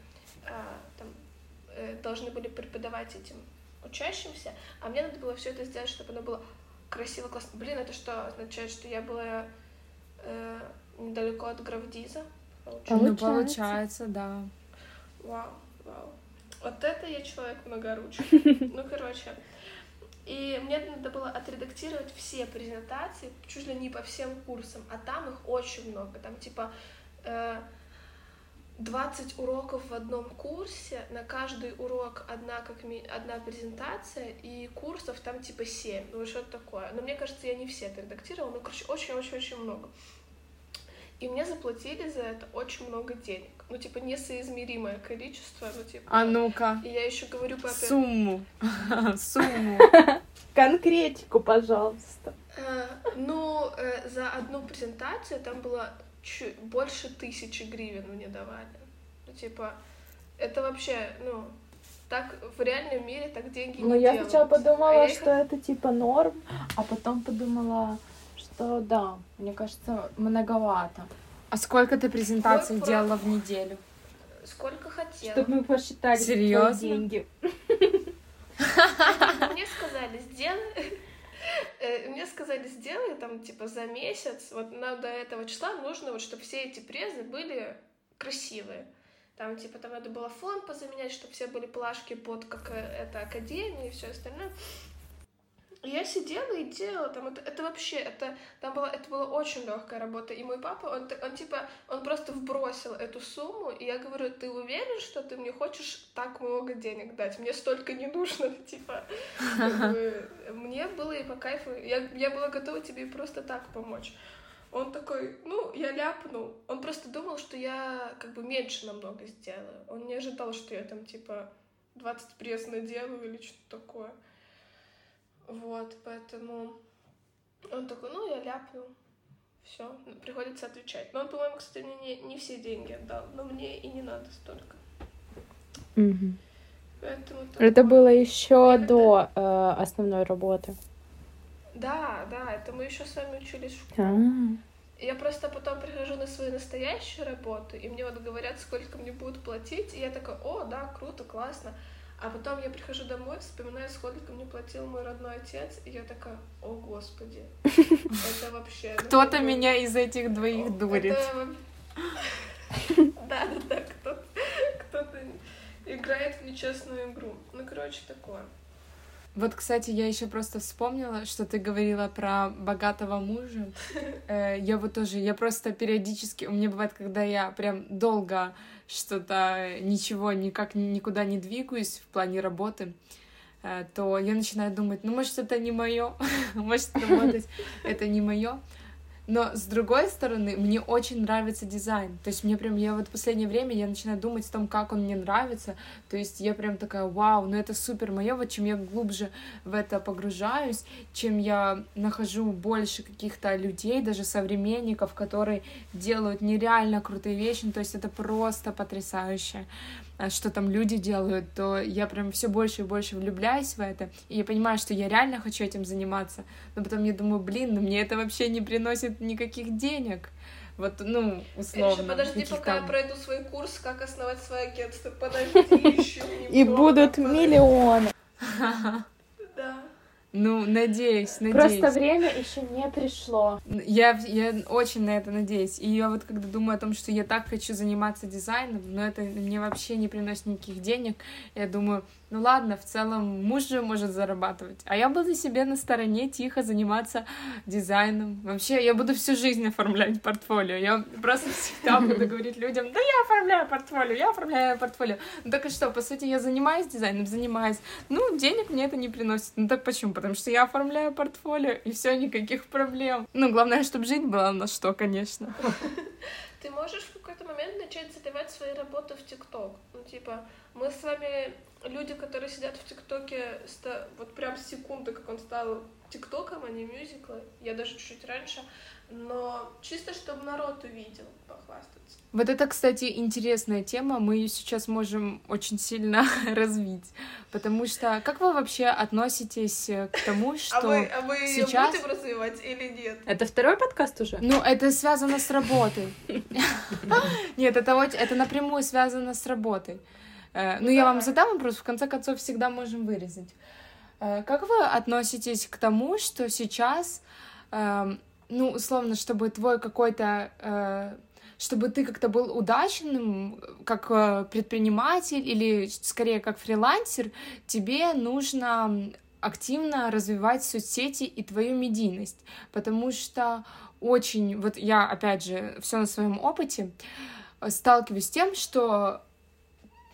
S1: э, там, э, должны были преподавать этим учащимся, а мне надо было все это сделать, чтобы оно было красиво, классно. Блин, это что означает, что я была э, недалеко от Гравдиза? Получается.
S3: Ну,
S2: получается,
S3: да.
S1: Вау, вау. Вот это я человек многоручный. Ну, короче. И мне надо было отредактировать все презентации, чуть ли не по всем курсам, а там их очень много. Там типа э, 20 уроков в одном курсе, на каждый урок одна, как ми- одна презентация, и курсов там типа 7, ну что-то такое. Но мне кажется, я не все отредактировала, ну, короче, очень-очень-очень много. И мне заплатили за это очень много денег. Ну, типа, несоизмеримое количество, ну, типа...
S3: А ну-ка,
S1: И я еще говорю папе...
S3: сумму. Сумму.
S2: Конкретику, пожалуйста.
S1: Э, ну, э, за одну презентацию там было чуть больше тысячи гривен мне давали. Ну, типа, это вообще, ну, так в реальном мире так деньги
S2: Ну,
S1: не
S2: я
S1: делают.
S2: сначала
S1: А
S2: подумала,
S1: я их-
S2: что это типа норм, а потом подумала, что да, мне кажется, многовато.
S3: А сколько ты презентаций
S1: Вот
S3: делала в неделю?
S1: Сколько хотела.
S2: Чтобы мы посчитали твои
S3: Серьёзно?
S2: деньги.
S1: Мне сказали, сделай... э, Мне сказали, сделай там, типа, за месяц, вот нам до этого числа нужно, вот, чтобы все эти презы были красивые. Там, типа, там надо было фон позаменять, чтобы все были плашки под, как э, это, академия и все остальное. Я сидела и делала там, это, это вообще, это, там была, это была очень легкая работа, и мой папа, он, он типа, он просто вбросил эту сумму, и я говорю, ты уверен, что ты мне хочешь так много денег дать? Мне столько не нужно, типа, мне было и по кайфу, я, я была готова тебе просто так помочь. Он такой, ну, я ляпнул. Он просто думал, что я как бы меньше намного сделаю. Он не ожидал, что я там, типа, 20 пресс наделаю или что-то такое. Вот, поэтому он такой, ну, я ляпнул. Все, приходится отвечать. Но он, по-моему, кстати, мне не, не все деньги отдал, но мне и не надо столько.
S2: Мгм.
S1: Поэтому
S2: Это
S1: такое.
S2: было еще
S1: Это-
S2: до э, основной работы.
S1: Да, да, это мы еще с вами учились в школе.
S2: А.
S1: Я просто потом прихожу на свою настоящую работу, и мне вот говорят, сколько мне будут платить, и я такая, о, да, круто, классно. А потом я прихожу домой, вспоминаю, сколько мне платил мой родной отец, и я такая, о, господи, это вообще... ну,
S3: Кто-то меня из этих двоих дурит.
S1: Да, да, да, кто-то кто-то играет в нечестную игру. Ну, короче, такое.
S3: Вот, кстати, я еще просто вспомнила, что ты говорила про богатого мужа. Э, Я вот тоже, я просто периодически, у меня бывает, когда я прям долго что-то, ничего, никак ни- никуда не двигаюсь в плане работы, э, то я начинаю думать, ну, может, это не мое, может, работать это не мое. Но с другой стороны, мне очень нравится дизайн. То есть мне прям, я вот в последнее время я начинаю думать о том, как он мне нравится. То есть я прям такая, вау, ну это супер мое. Вот чем я глубже в это погружаюсь, чем я нахожу больше каких-то людей, даже современников, которые делают нереально крутые вещи. Ну, то есть это просто потрясающе что там люди делают, то я прям все больше и больше влюбляюсь в это, и я понимаю, что я реально хочу этим заниматься, но потом я думаю, блин, ну мне это вообще не приносит никаких денег. Вот, ну, условно.
S1: Еще подожди, пока я
S3: там-
S1: пройду свой курс, как основать свое агентство. Подожди еще
S2: И будут миллионы.
S3: Ну, надеюсь, надеюсь.
S2: Просто время еще не пришло.
S3: Я, я очень на это надеюсь. И я вот когда думаю о том, что я так хочу заниматься дизайном, но это мне вообще не приносит никаких денег, я думаю, ну ладно, в целом муж же может зарабатывать, а я буду себе на стороне тихо заниматься дизайном. Вообще, я буду всю жизнь оформлять портфолио. Я просто всегда буду говорить людям, да я оформляю портфолио, я оформляю портфолио. Ну так и что, по сути, я занимаюсь дизайном, занимаюсь. Ну, денег мне это не приносит. Ну так почему? Потому что я оформляю портфолио, и все, никаких проблем. Ну, главное, чтобы жить было на что, конечно.
S1: Ты можешь в какой-то момент начать заливать свои работы в ТикТок. Ну, типа, мы с вами люди, которые сидят в ТикТоке вот прям с секунды, как он стал ТикТоком, а не мюзиклы. Я даже чуть-чуть раньше. Но чисто, чтобы народ увидел, похвастаться.
S3: Вот это, кстати, интересная тема, мы ее сейчас можем очень сильно развить, потому что как вы вообще относитесь э, к тому, что...
S1: А мы, а мы
S3: сейчас-
S1: будем развивать или нет?
S2: Это второй подкаст уже?
S3: Ну, это связано с работой. Нет, это напрямую связано с работой. Э, Ну, я вам задам вопрос, в конце концов, всегда можем вырезать. Э, Как вы относитесь к тому, что сейчас, эм, ну, условно, чтобы твой какой-то, э, чтобы ты как-то был удачным, как предприниматель или скорее как фрилансер, тебе нужно активно развивать соцсети и твою медийность, потому что очень, вот я, опять же, все на своем опыте, сталкиваюсь с тем, что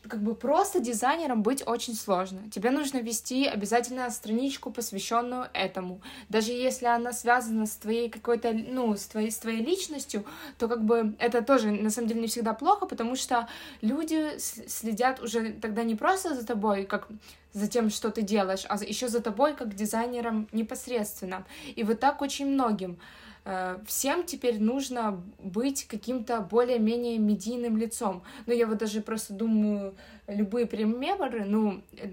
S3: как бы просто дизайнером быть очень сложно. Тебе нужно вести обязательно страничку, посвященную этому. Даже если она связана с твоей какой-то, ну, с твоей, с твоей личностью, то как бы это тоже на самом деле не всегда плохо, потому что люди следят уже тогда не просто за тобой, как за тем, что ты делаешь, а еще за тобой как дизайнером непосредственно. И вот так очень многим. Э, Всем теперь нужно быть каким-то более-менее медийным лицом. Ну, я вот даже просто думаю, любые примеры, ну, э,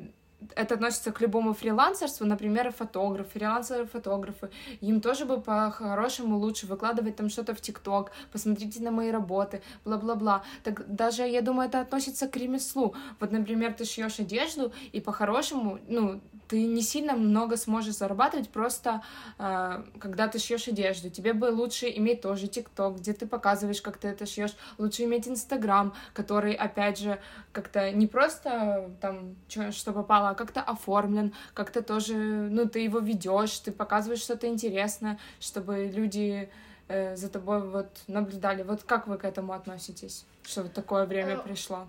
S3: это относится к любому фрилансерству, например, фотографы, фрилансеры-фотографы. Им тоже бы по-хорошему лучше выкладывать там что-то в ТикТок, посмотрите на мои работы, бла-бла-бла. Так даже, я думаю, это относится к ремеслу. Вот, например, ты шьешь одежду, и по-хорошему, ну, ты не сильно много сможешь зарабатывать просто, э, когда ты шьешь одежду. Тебе бы лучше иметь тоже ТикТок, где ты показываешь, как ты это шьешь. Лучше иметь Инстаграм, который, опять же, как-то не просто там что, что попало, а как-то оформлен, как-то тоже, ну, ты его ведешь, ты показываешь что-то интересное, чтобы люди э, за тобой вот наблюдали. Вот как вы к этому относитесь, что вот такое время
S1: Э,
S3: пришло?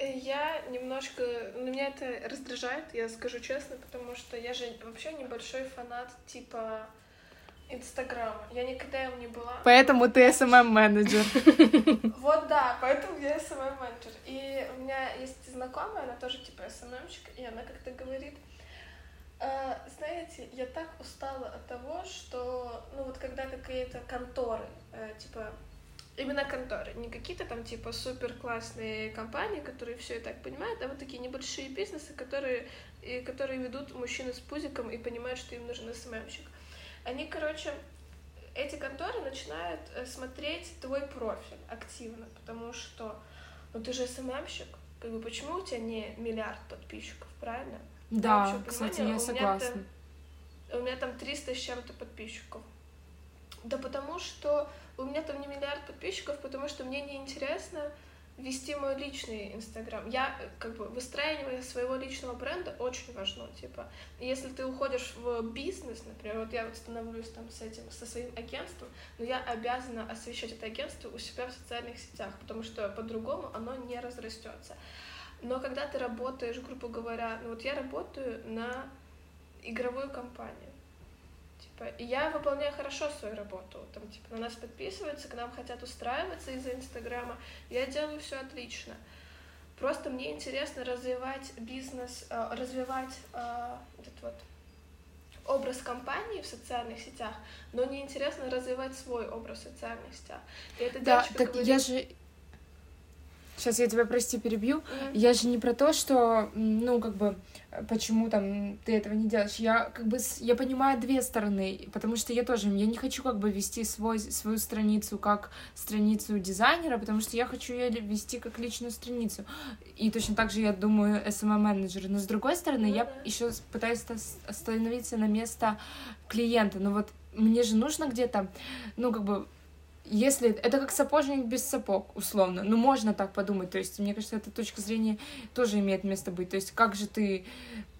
S1: Я немножко... Ну, меня это раздражает, я скажу честно, потому что я же вообще небольшой фанат типа Инстаграма. Я никогда им не была.
S3: Поэтому ты SMM-менеджер.
S1: Вот да, поэтому я СММ-менеджер. И у меня есть знакомая, она тоже типа СММщик, и она как-то говорит, «А, знаете, я так устала от того, что, ну вот когда какие-то конторы, э, типа, именно конторы, не какие-то там типа супер классные компании, которые все и так понимают, а вот такие небольшие бизнесы, которые, и которые ведут мужчины с пузиком и понимают, что им нужен СММщик. Они, короче, эти конторы начинают э, смотреть твой профиль активно, потому что, ну ты же СММщик, как бы почему у тебя не миллиард подписчиков, правильно?
S3: Да,
S1: общего
S3: кстати, я
S1: у меня
S3: согласна.
S1: У меня там 300 с чем-то подписчиков. Да потому что у меня там не миллиард подписчиков, потому что мне неинтересно вести мой личный Инстаграм. Я, э, как бы, выстраивание своего личного бренда очень важно, типа, если ты уходишь в бизнес, например, вот я вот становлюсь там с этим, со своим агентством, но я обязана освещать это агентство у себя в социальных сетях, потому что по-другому оно не разрастется. Но когда ты работаешь, грубо говоря, ну вот я работаю на игровую компанию, типа, и я выполняю хорошо свою работу, там, типа, на нас подписываются, к нам хотят устраиваться из-за Инстаграма, я делаю все отлично. Просто мне интересно развивать бизнес, э, развивать э, этот вот образ компании в социальных сетях, но не интересно развивать свой образ в социальных сетях. И эта
S3: Да, так
S1: говорит,
S3: я же... Сейчас я тебя, прости, перебью.
S1: «М,
S3: Я же не про то, что, ну, как бы, почему там ты этого не делаешь. Я, как бы, я понимаю две стороны, потому что я тоже, я не хочу, как бы, вести свой, свою страницу как страницу дизайнера, потому что я хочу ее вести как личную страницу. И точно так же, я думаю, SMM-менеджер. Но, с другой стороны,
S1: Ну
S3: я еще пытаюсь ста- остановиться на место клиента. Но вот мне же нужно где-то, ну, как бы, если это как сапожник без сапог, условно, ну можно так подумать, то есть мне кажется, эта точка зрения тоже имеет место быть, то есть как же ты,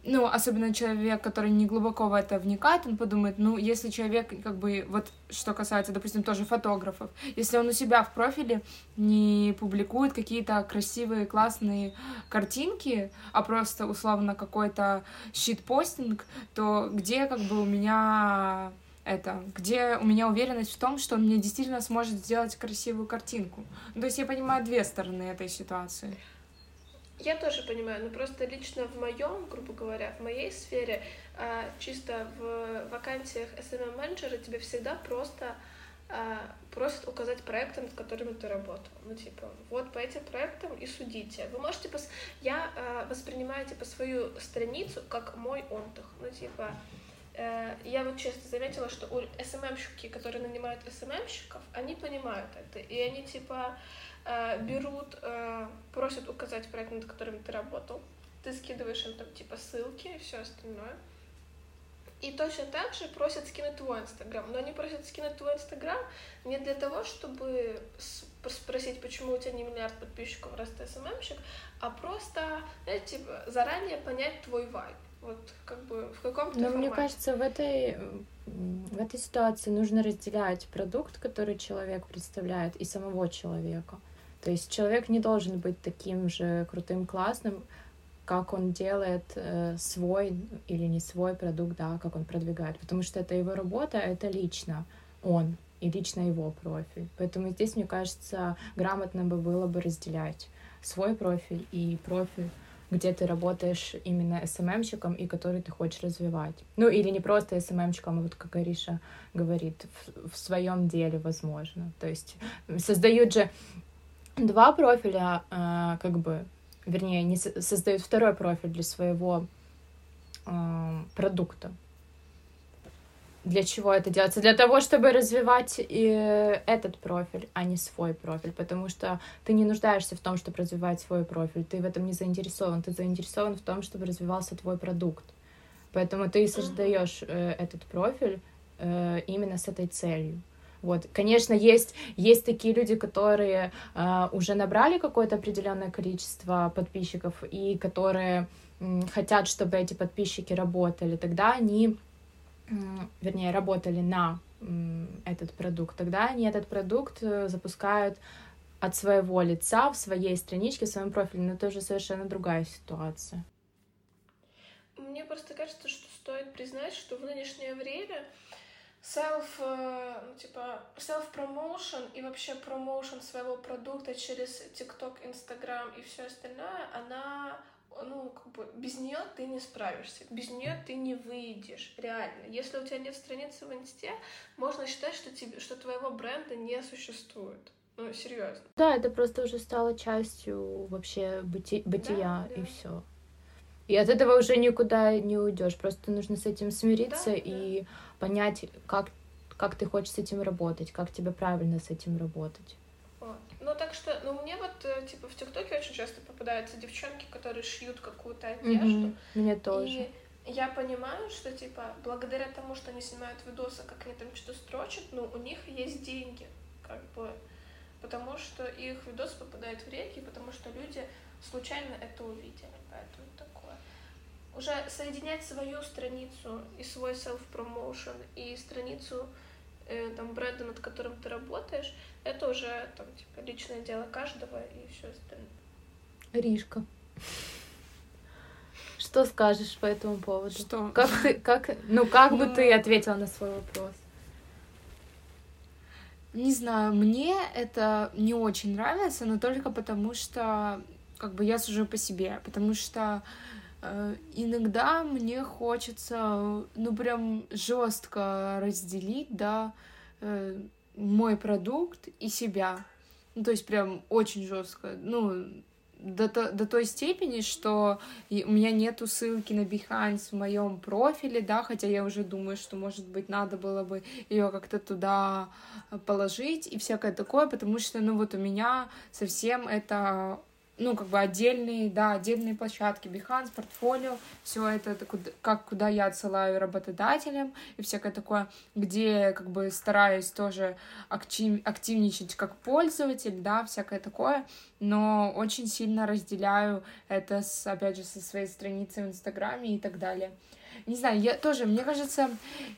S3: ну особенно человек, который не глубоко в это вникает, он подумает, ну если человек как бы вот что касается, допустим, тоже фотографов, если он у себя в профиле не публикует какие-то красивые классные картинки, а просто условно какой-то щит-постинг, то где как бы у меня это, где у меня уверенность в том, что он мне действительно сможет сделать красивую картинку. Ну, то есть я понимаю две стороны этой ситуации.
S1: Я тоже понимаю, но просто лично в моем, грубо говоря, в моей сфере, а, чисто в вакансиях SMM менеджера тебе всегда просто а, просят указать проекты, над которыми ты работал. Ну, типа, вот по этим проектам и судите. Вы можете... Пос... Я а, воспринимаю, типа, свою страницу как мой отдых. Ну, типа, э, я вот честно заметила, что у СММщики, которые нанимают СММщиков, они понимают это. И они, типа, э, берут, э, просят указать проект, над которым ты работал. Ты скидываешь им там, типа, ссылки и все остальное. И точно так же просят скинуть твой Инстаграм. Но они просят скинуть твой Инстаграм не для того, чтобы спросить, почему у тебя не миллиард подписчиков, раз ты СММщик, а просто, знаете, типа, заранее понять твой вайб. Вот как бы в каком-то
S2: Но мне
S1: формате.
S2: кажется, в этой, в этой ситуации нужно разделять продукт, который человек представляет, и самого человека. То есть человек не должен быть таким же крутым, классным, как он делает э, свой или не свой продукт, да, как он продвигает. Потому что это его работа, это лично он и лично его профиль. Поэтому здесь, мне кажется, грамотно бы было бы разделять свой профиль и профиль где ты работаешь именно СММщиком и который ты хочешь развивать. Ну, или не просто СММщиком, а вот как Ариша говорит, в, в своем деле, возможно. То есть создают же два профиля, а, как бы, вернее, не со- создают второй профиль для своего а, продукта. Для чего это делается? Для того, чтобы развивать и этот профиль, а не свой профиль. Потому что ты не нуждаешься в том, чтобы развивать свой профиль. Ты в этом не заинтересован. Ты заинтересован в том, чтобы развивался твой продукт. Поэтому ты создаешь э, этот профиль э, именно с этой целью. Вот, конечно, есть, есть такие люди, которые э, уже набрали какое-то определенное количество подписчиков и которые э, хотят, чтобы эти подписчики работали, тогда они, э, вернее, работали на этот продукт, тогда они этот продукт э, запускают от своего лица в своей страничке, в своем профиле, но это уже совершенно другая ситуация.
S1: Мне просто кажется, что стоит признать, что в нынешнее время self, э, ну, типа, self-promotion и вообще промоушен своего продукта через TikTok, Instagram и все остальное, она ну, как бы без нее ты не справишься, без нее ты не выйдешь, реально. Если у тебя нет страницы в инсте, можно считать, что, тебе, что твоего бренда не существует. Ну, серьезно.
S2: Да, это просто уже стало частью вообще быти бытия, да, да. и все. И от этого уже никуда не уйдешь. Просто нужно с этим смириться да, и да. понять, как, как ты хочешь с этим работать, как тебе правильно с этим работать.
S1: Ну, так что, ну, мне вот, э, типа, в ТикТоке очень часто попадаются девчонки, которые шьют какую-то одежду.
S2: Mm-hmm. Мне тоже.
S1: И я понимаю, что, типа, благодаря тому, что они снимают видосы, как они там что-то строчат, ну, у них есть деньги, как бы потому что их видос попадает в реки, потому что люди случайно это увидели, поэтому такое. Уже соединять свою страницу и свой self-promotion и страницу э, там бренда, над которым ты работаешь, это уже там типа личное дело каждого и все остальное.
S2: Ришка. Что скажешь по этому поводу?
S3: Что?
S2: Как ты, как, ну как бы ты ответила на свой вопрос?
S3: Не знаю, мне это не очень нравится, но только потому что как бы я сужу по себе, потому что иногда мне хочется, ну прям жестко разделить, да, э, мой продукт и себя. Ну, то есть прям очень жестко. Ну, до, то, до той степени, что у меня нету ссылки на Behance в моем профиле, да, хотя я уже думаю, что, может быть, надо было бы ее как-то туда положить и всякое такое, потому что, ну, вот у меня совсем это ну, как бы отдельные, да, отдельные площадки, Behance, портфолио, все это, как куда я отсылаю работодателям и всякое такое, где как бы стараюсь тоже актив, активничать как пользователь, да, всякое такое, но очень сильно разделяю это, с, опять же, со своей страницей в Инстаграме и так далее. Не знаю, я тоже, мне кажется,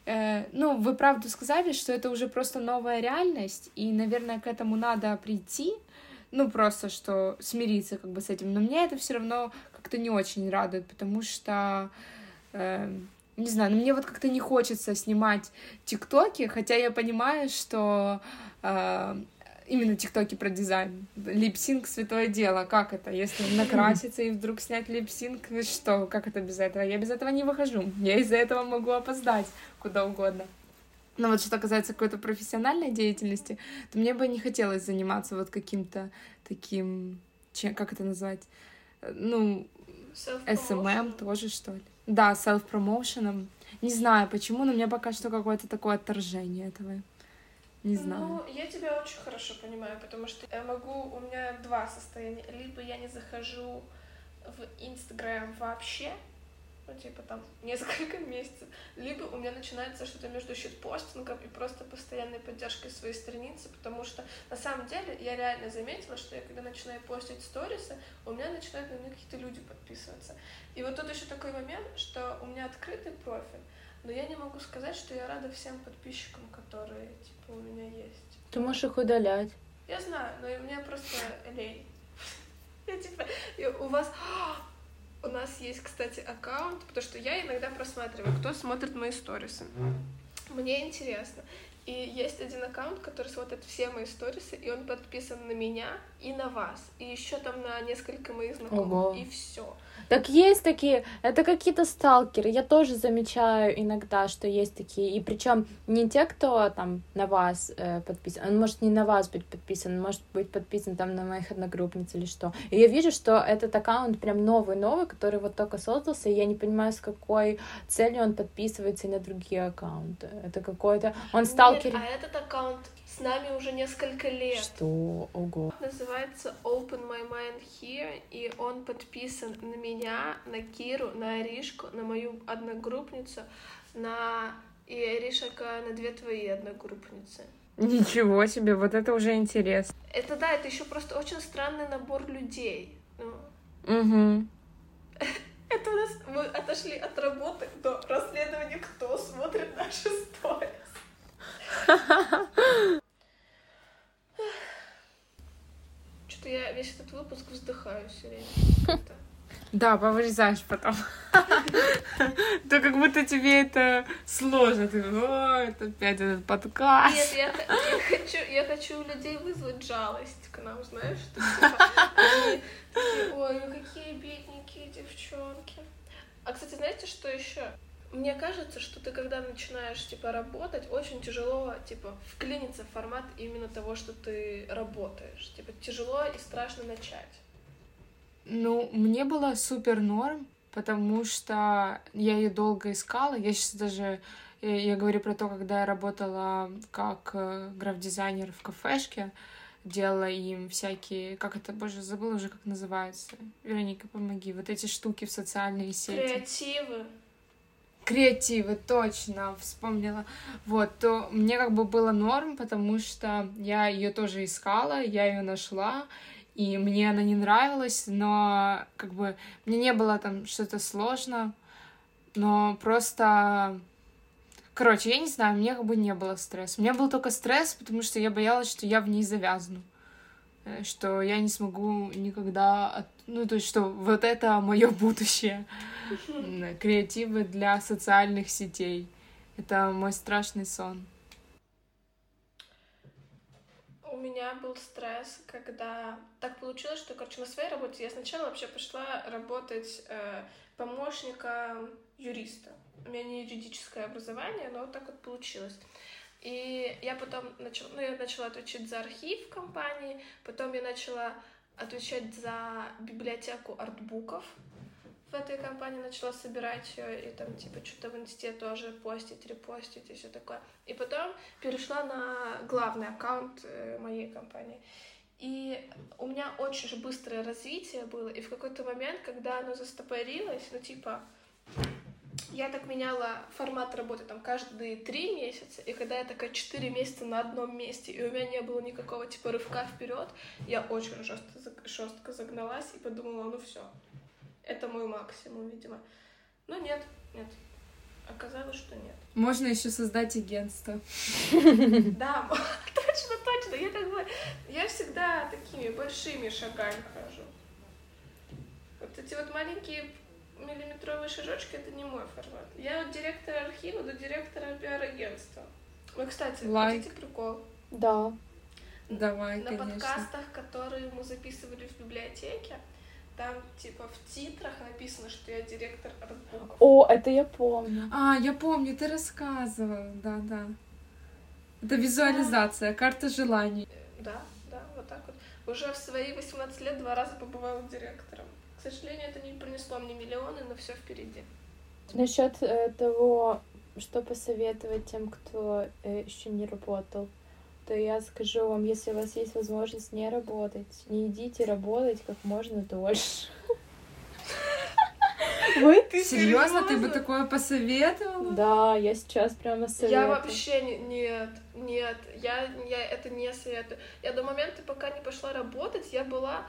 S3: э, ну, вы правду сказали, что это уже просто новая реальность, и, наверное, к этому надо прийти, ну, просто что смириться как бы с этим. Но мне это все равно как-то не очень радует, потому что, э, не знаю, ну, мне вот как-то не хочется снимать тиктоки, хотя я понимаю, что э, именно тиктоки про дизайн. Липсинг — святое дело. Как это? Если накраситься и вдруг снять липсинг, что? Как это без этого? Я без этого не выхожу. Я из-за этого могу опоздать куда угодно. Но вот что касается какой-то профессиональной деятельности, то мне бы не хотелось заниматься вот каким-то таким, чем, как это назвать, ну, SMM тоже, что ли. Да, self-промоушеном. Не знаю почему, но у меня пока что какое-то такое отторжение этого. Не знаю.
S1: Ну, я тебя очень хорошо понимаю, потому что я могу, у меня два состояния. Либо я не захожу в Инстаграм вообще, ну, типа там несколько месяцев, либо у меня начинается что-то между щитпостингом и просто постоянной поддержкой своей страницы, потому что на самом деле я реально заметила, что я когда начинаю постить сторисы, у меня начинают на меня какие-то люди подписываться. И вот тут еще такой момент, что у меня открытый профиль, но я не могу сказать, что я рада всем подписчикам, которые, типа, у меня есть.
S2: Ты можешь их удалять.
S1: Я знаю, но у меня просто лень. Я типа, у вас у нас есть, кстати, аккаунт, потому что я иногда просматриваю, кто смотрит мои сторисы. Мне интересно. И есть один аккаунт, который смотрит все мои сторисы, и он подписан на меня и на вас. И еще там на несколько моих знакомых. Ого. И все.
S2: Так есть такие, это какие-то сталкеры. Я тоже замечаю иногда, что есть такие. И причем не те, кто там на вас э, подписан, он может не на вас быть подписан, он может быть подписан там на моих одногруппниц или что. И я вижу, что этот аккаунт прям новый-новый, который вот только создался, и я не понимаю, с какой целью он подписывается и на другие аккаунты. Это какой-то... Он стал
S1: нет, а этот аккаунт с нами уже несколько лет.
S2: Что? Ого.
S1: Называется Open My Mind Here, и он подписан на меня, на Киру, на Аришку, на мою одногруппницу, на и Аришака на две твои одногруппницы.
S3: Ничего себе, вот это уже интересно.
S1: Это да, это еще просто очень странный набор людей. Ну,
S3: Угу.
S1: Это у нас мы отошли от работы до расследования, кто смотрит наши сторис. Что-то я весь этот выпуск вздыхаю все время.
S3: Да, повырезаешь потом. То как будто тебе это сложно. Ты, о, это опять этот подкаст.
S1: Нет, я, хочу, я хочу у людей вызвать жалость к нам, знаешь, что типа, они такие, ой, ну какие бедненькие девчонки. А, кстати, знаете, что еще? Мне кажется, что ты, когда начинаешь, типа, работать, очень тяжело, типа, вклиниться в формат именно того, что ты работаешь. Типа, тяжело и страшно начать.
S3: Ну, мне было супер норм, потому что я ее долго искала. Я сейчас даже, я, я говорю про то, когда я работала как э, граф-дизайнер в кафешке, делала им всякие, как это, боже, забыла уже, как называется. Вероника, помоги. Вот эти штуки в социальные сети.
S1: Креативы.
S3: Креативы, точно, вспомнила. Вот, то мне как бы было норм, потому что я ее тоже искала, я ее нашла, и мне она не нравилась, но как бы мне не было там что-то сложно, но просто... Короче, я не знаю, мне как бы не было стресса. У меня был только стресс, потому что я боялась, что я в ней завязну. Э, Что я не смогу никогда... от- Ну, то есть, что вот это мое будущее. Креативы для социальных сетей. Это мой страшный сон.
S1: У меня был стресс, когда так получилось, что, короче, на своей работе я сначала вообще пошла работать э, помощником юриста. У меня не юридическое образование, но вот так вот получилось. И я потом начала, ну, я начала отвечать за архив компании, потом я начала отвечать за библиотеку артбуков в этой компании, начала собирать ее и там, типа, что-то в инсте тоже постить, репостить и все такое. И потом перешла на главный аккаунт э, моей компании. И у меня очень же быстрое развитие было, и в какой-то момент, когда оно застопорилось, ну, типа, я так меняла формат работы там каждые три месяца, и когда я такая четыре месяца на одном месте, и у меня не было никакого типа рывка вперед, я очень жестко, жестко загналась и подумала, ну все, это мой максимум, видимо. Но нет, нет. Оказалось, что нет.
S3: Можно еще создать агентство.
S1: Да, точно, точно. Я как бы, я всегда такими большими шагами хожу. Вот эти вот маленькие миллиметровые шажочки, это не мой формат. Я от директора архива до директора пиар-агентства. Вы, кстати,
S3: Лайк.
S1: хотите прикол?
S2: Да.
S3: Давай,
S1: На
S3: конечно.
S1: подкастах, которые мы записывали в библиотеке, там типа в титрах написано, что я директор артбуков.
S2: О, это я помню.
S3: А, я помню, ты рассказывала. Да, да. Это визуализация, карта желаний.
S1: Да, да, вот так вот. Уже в свои 18 лет два раза побывала директором. К сожалению, это не принесло мне миллионы, но все впереди.
S2: Насчет э, того, что посоветовать тем, кто э, еще не работал, то я скажу вам, если у вас есть возможность не работать, не идите работать как можно дольше. Вы?
S1: Ты
S3: Серьезно, ты бы такое посоветовала?
S2: Да, я сейчас прямо советую.
S1: Я вообще не, нет, нет, я, я это не советую. Я до момента, пока не пошла работать, я была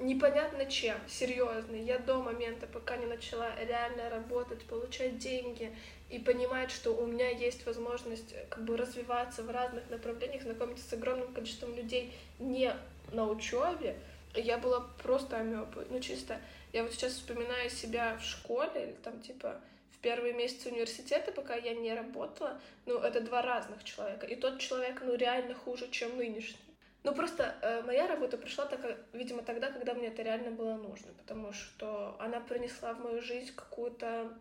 S1: непонятно чем, серьезно. Я до момента, пока не начала реально работать, получать деньги и понимать, что у меня есть возможность как бы развиваться в разных направлениях, знакомиться с огромным количеством людей не на учебе, я была просто амебой. Ну, чисто, я вот сейчас вспоминаю себя в школе, или там, типа, в первые месяцы университета, пока я не работала, ну, это два разных человека. И тот человек, ну, реально хуже, чем нынешний. Ну, просто э, моя работа пришла, так, как, видимо, тогда, когда мне это реально было нужно, потому что она принесла в мою жизнь какую-то...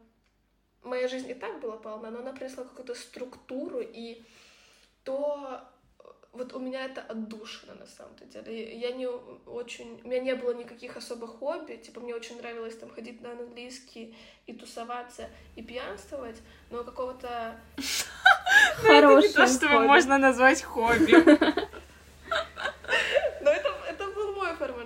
S1: Моя жизнь и так была полна, но она принесла какую-то структуру, и то э, вот у меня это отдушина на самом-то деле. Я не очень... У меня не было никаких особых хобби. Типа, мне очень нравилось там ходить на английский и тусоваться, и пьянствовать, но какого-то...
S2: Хорошее
S3: То, что можно назвать хобби.
S1: Но это, это был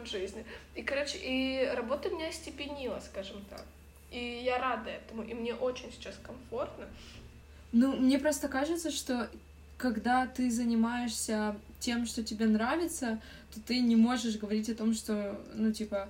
S1: жизни. И, короче, и работа меня степенила, скажем так. И я рада этому, и мне очень сейчас комфортно.
S3: Ну, мне просто кажется, что когда ты занимаешься тем, что тебе нравится, то ты не можешь говорить о том, что, ну, типа,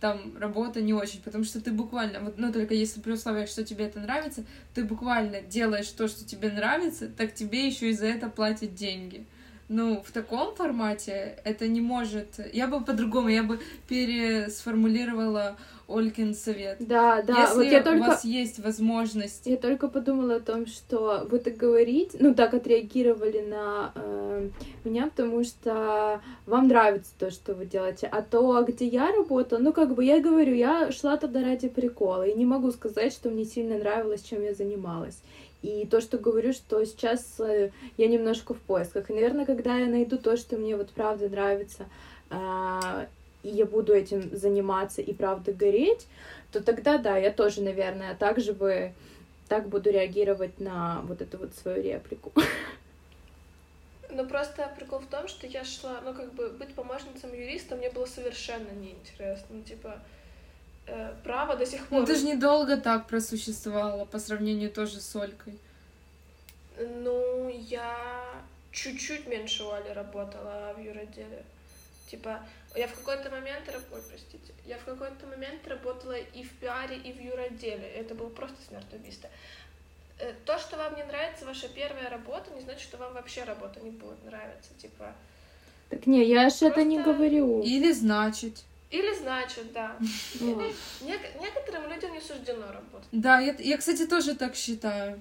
S3: там работа не очень, потому что ты буквально, вот, ну, только если при условиях, что тебе это нравится, ты буквально делаешь то, что тебе нравится, так тебе еще и за это платят деньги. Ну, в таком формате это не может... Я бы по-другому, я бы пересформулировала Олькин совет.
S2: Да, да,
S3: Если
S2: вот я
S3: у
S2: только...
S3: вас есть возможность
S2: Я только подумала о том, что вы так говорите, ну так отреагировали на э, меня, потому что вам нравится то, что вы делаете. А то, где я работала, ну как бы я говорю, я шла туда ради прикола, и не могу сказать, что мне сильно нравилось, чем я занималась. И то, что говорю, что сейчас э, я немножко в поисках. И, наверное, когда я найду то, что мне вот правда нравится, а, и я буду этим заниматься и правда гореть, то тогда да, я тоже, наверное, так же бы так буду реагировать на вот эту вот свою реплику.
S1: Ну, просто прикол в том, что я шла, ну, как бы, быть помощницей юриста мне было совершенно неинтересно. Ну, типа, э, право до сих пор...
S3: Ну, ты же недолго так просуществовала по сравнению тоже с Олькой.
S1: Ну, я чуть-чуть меньше Оли работала в юроделе. Типа, я в какой-то момент, ой, простите, я в какой-то момент работала и в пиаре, и в юроделе. Это было просто смертоубийство. Э, То, что вам не нравится ваша первая работа, не значит, что вам вообще работа не будет нравиться. Типа,
S2: Так не, я ж это не
S1: Просто-
S2: говорю.
S3: Или значит.
S1: Или значит, да. Нек- некоторым людям не суждено работать.
S3: Да, я, я, кстати, тоже так считаю.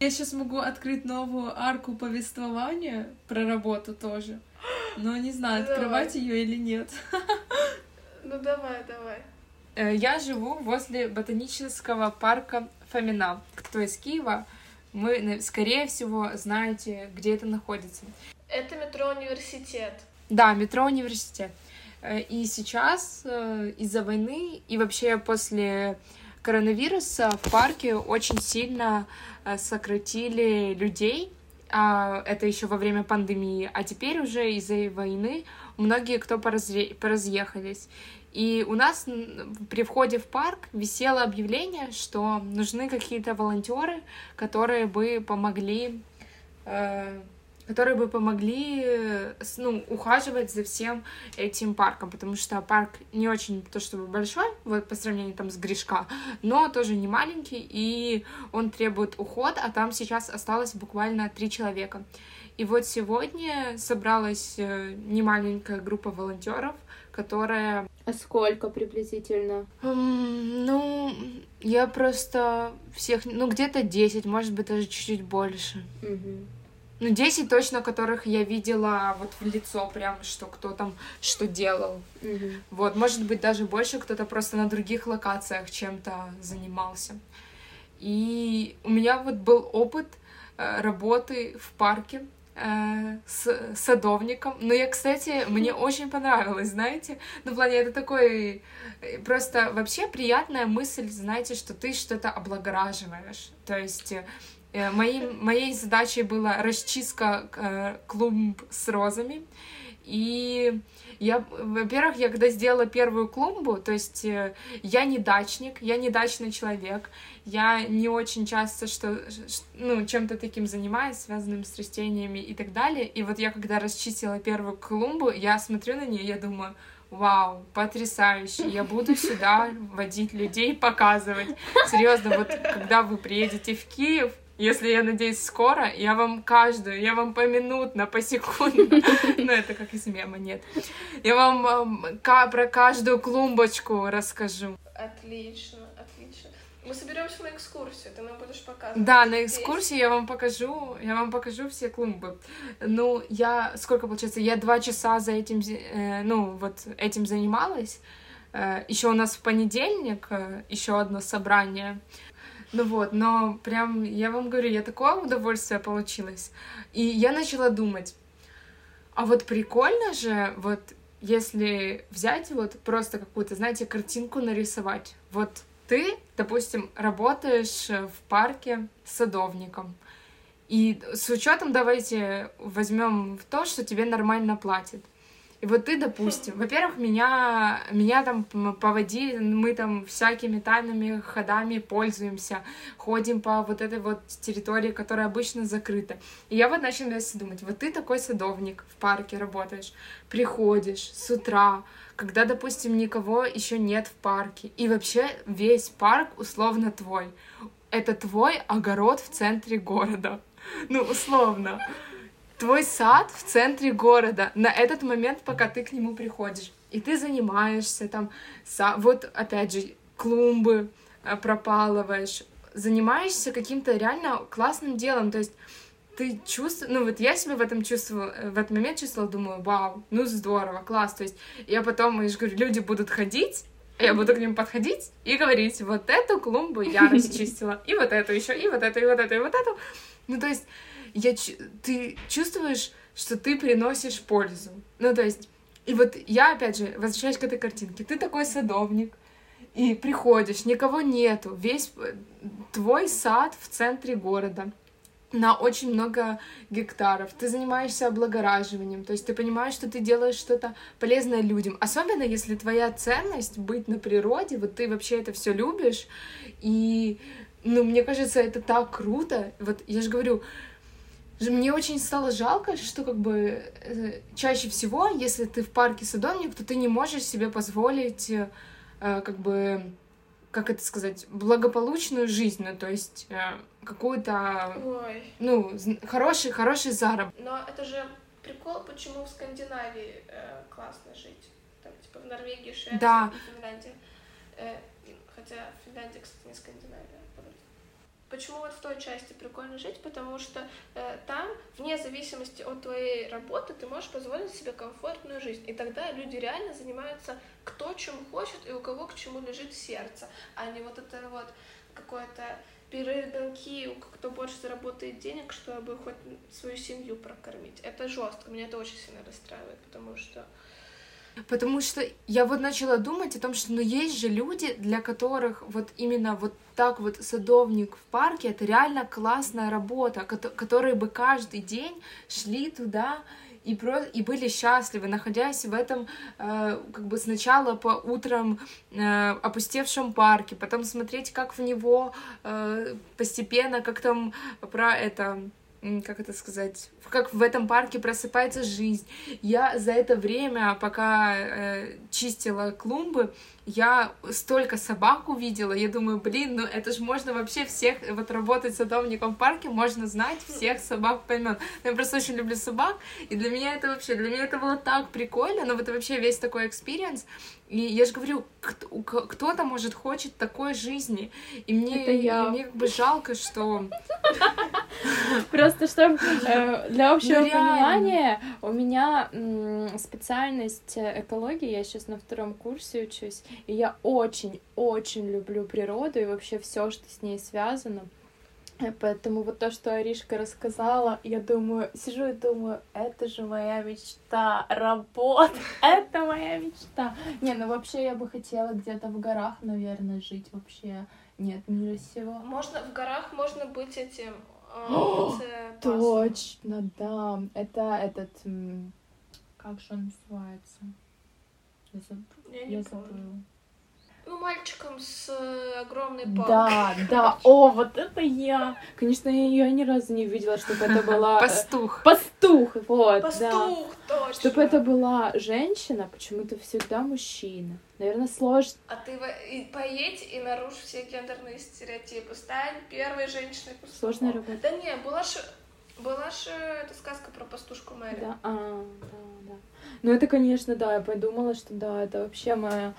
S3: Я сейчас могу открыть новую арку повествования про работу тоже. Но не знаю, открывать ее или нет.
S1: Ну давай, давай.
S3: Э, Я живу возле ботанического парка Фомина. Кто из Киева, на- скорее всего, знаете, где это находится.
S1: Это метро университет.
S3: Да, метро университет. Э, И сейчас э, из-за войны и вообще после коронавируса в парке очень сильно э, сократили людей. А, Это еще во время пандемии. А теперь уже из-за войны многие кто поразре- поразъехались. И у нас при входе в парк висело объявление, что нужны какие-то волонтеры, которые бы помогли которые бы помогли э, ну, ухаживать за всем этим парком, потому что парк не очень то чтобы большой, вот по сравнению там с Гришка, но тоже не маленький, и он требует уход, а там сейчас осталось буквально три человека. И вот сегодня собралась э, немаленькая группа волонтеров, которая
S2: а сколько приблизительно?
S3: М, Ну, я просто всех, ну, где-то 10, может быть, даже чуть-чуть больше.
S2: Мгм.
S3: Ну, 10 точно, которых я видела вот в лицо прям, что кто там что делал.
S2: Мгм.
S3: Вот, может быть, даже больше кто-то просто на других локациях чем-то занимался. И у меня вот был опыт э, работы в парке э, с садовником. Но я, кстати, мне очень понравилось, знаете. Ну, в плане, это такой... э, Просто вообще приятная мысль, знаете, что ты что-то облагораживаешь. То есть... э, Моим, моей задачей была расчистка э, клумб с розами. И я, во-первых, я когда сделала первую клумбу, то есть э, я не дачник, я не дачный человек, я не очень часто что, ну, чем-то таким занимаюсь, связанным с растениями и так далее. И вот я когда расчистила первую клумбу, я смотрю на нее, я думаю, вау, потрясающе, я буду сюда водить людей, показывать. Серьезно, вот когда вы приедете в Киев, если, я надеюсь, скоро, я вам каждую, я вам поминутно, посекундно, ну это как из мема, нет, я вам эм, про каждую клумбочку расскажу.
S1: Отлично, отлично. Мы соберемся на экскурсию, ты нам будешь показывать.
S3: Да, на экскурсии я вам покажу, я вам покажу все клумбы. Ну, я, сколько получается, я два часа за этим, э, ну, вот этим занималась. Еще у нас в понедельник еще одно собрание. Ну вот, но прям, я вам говорю, я такое удовольствие получилось. И я начала думать, а вот прикольно же, вот если взять вот просто какую-то, знаете, картинку нарисовать. Вот ты, допустим, работаешь в парке садовником, И с учетом давайте возьмем то, что тебе нормально платят. И вот ты, допустим, во-первых, меня, меня там поводили, мы там всякими тайными ходами пользуемся, ходим по вот этой вот территории, которая обычно закрыта. И я вот начала думать, вот ты такой садовник в парке работаешь, приходишь с утра, когда, допустим, никого еще нет в парке, и вообще весь парк условно твой. Это твой огород в центре города. Ну, условно твой сад в центре города на этот момент, пока ты к нему приходишь. И ты занимаешься там, са... вот опять же, клумбы э, пропалываешь, занимаешься каким-то реально классным делом, то есть ты чувствуешь, ну вот я себя в этом чувствовала, э, в этот момент чувствовала, думаю, вау, ну здорово, класс, то есть я потом, я же говорю, люди будут ходить, я буду к ним подходить и говорить, вот эту клумбу я расчистила, и вот эту еще, и вот эту, и вот эту, и вот эту. Ну, то есть я, ты чувствуешь, что ты приносишь пользу. Ну, то есть, и вот я, опять же, возвращаюсь к этой картинке. Ты такой садовник, и приходишь, никого нету, весь э, твой сад в центре города на очень много гектаров, ты занимаешься облагораживанием, то есть ты понимаешь, что ты делаешь что-то полезное людям, особенно если твоя ценность быть на природе, вот ты вообще это все любишь, и, ну, мне кажется, это так круто, вот я же говорю, мне очень стало жалко, что как бы э, чаще всего, если ты в парке садовник, то ты не можешь себе позволить э, как бы как это сказать, благополучную жизнь, ну, то есть э, какую-то, ну, хороший, хороший заработок.
S1: Но это же прикол, почему в Скандинавии э, классно жить. Там, типа, в Норвегии, Швеции, да. Финляндии. Э, хотя Финляндия, кстати, не Скандинавия. Почему вот в той части прикольно жить? Потому что э, там, вне зависимости от твоей работы, ты можешь позволить себе комфортную жизнь. И тогда люди реально занимаются кто чем хочет и у кого к чему лежит сердце, а не вот это вот какое-то перегонки, кто больше заработает денег, чтобы хоть свою семью прокормить. Это жестко, меня это очень сильно расстраивает, потому что
S3: Потому что я вот начала думать о том, что ну есть же люди, для которых вот именно вот так вот садовник в парке это реально классная работа, которые бы каждый день шли туда и, про, и были счастливы, находясь в этом э, как бы сначала по утрам э, опустевшем парке, потом смотреть, как в него э, постепенно, как там про это как это сказать, как в этом парке просыпается жизнь. Я за это время, пока э, чистила клумбы, я столько собак увидела, я думаю, блин, ну это же можно вообще всех, вот работать садовником в парке, можно знать всех собак по. Я просто очень люблю собак, и для меня это вообще, для меня это было так прикольно, но вот вообще весь такой experience, и я же говорю, кто-то, может, хочет такой жизни. И мне, Это я. И мне как бы жалко, что...
S2: Просто чтобы э, для общего ну, понимания у меня специальность экологии, я сейчас на втором курсе учусь, и я очень-очень люблю природу и вообще все, что с ней связано. Э, поэтому вот то, что Аришка рассказала, я думаю, сижу и думаю, это же моя мечта, работа, это моя мечта. Не, ну вообще я бы хотела где-то в горах, наверное, жить вообще. Нет, мира всего.
S1: Можно в горах можно быть этим.
S2: Э, О, точно, да. Это этот, как же он называется?
S1: Я забыла. Ну, мальчиком с э, огромной палкой.
S2: Да, да. О, вот это я. Конечно, я, я ни разу не видела, чтобы это была...
S3: Э, Пастух.
S2: Пастух, вот,
S1: Пастух,
S2: да.
S1: точно.
S2: Чтобы это была женщина, почему-то всегда мужчина. Наверное, сложно.
S1: А ты и поедь и нарушь все гендерные стереотипы. Стань первой женщиной пастухом.
S2: Сложная работа.
S1: Да не, была же... Была же эта сказка про пастушку Мэри.
S2: Да, а, да. Ну, это, конечно, да, я подумала, что да, это вообще моя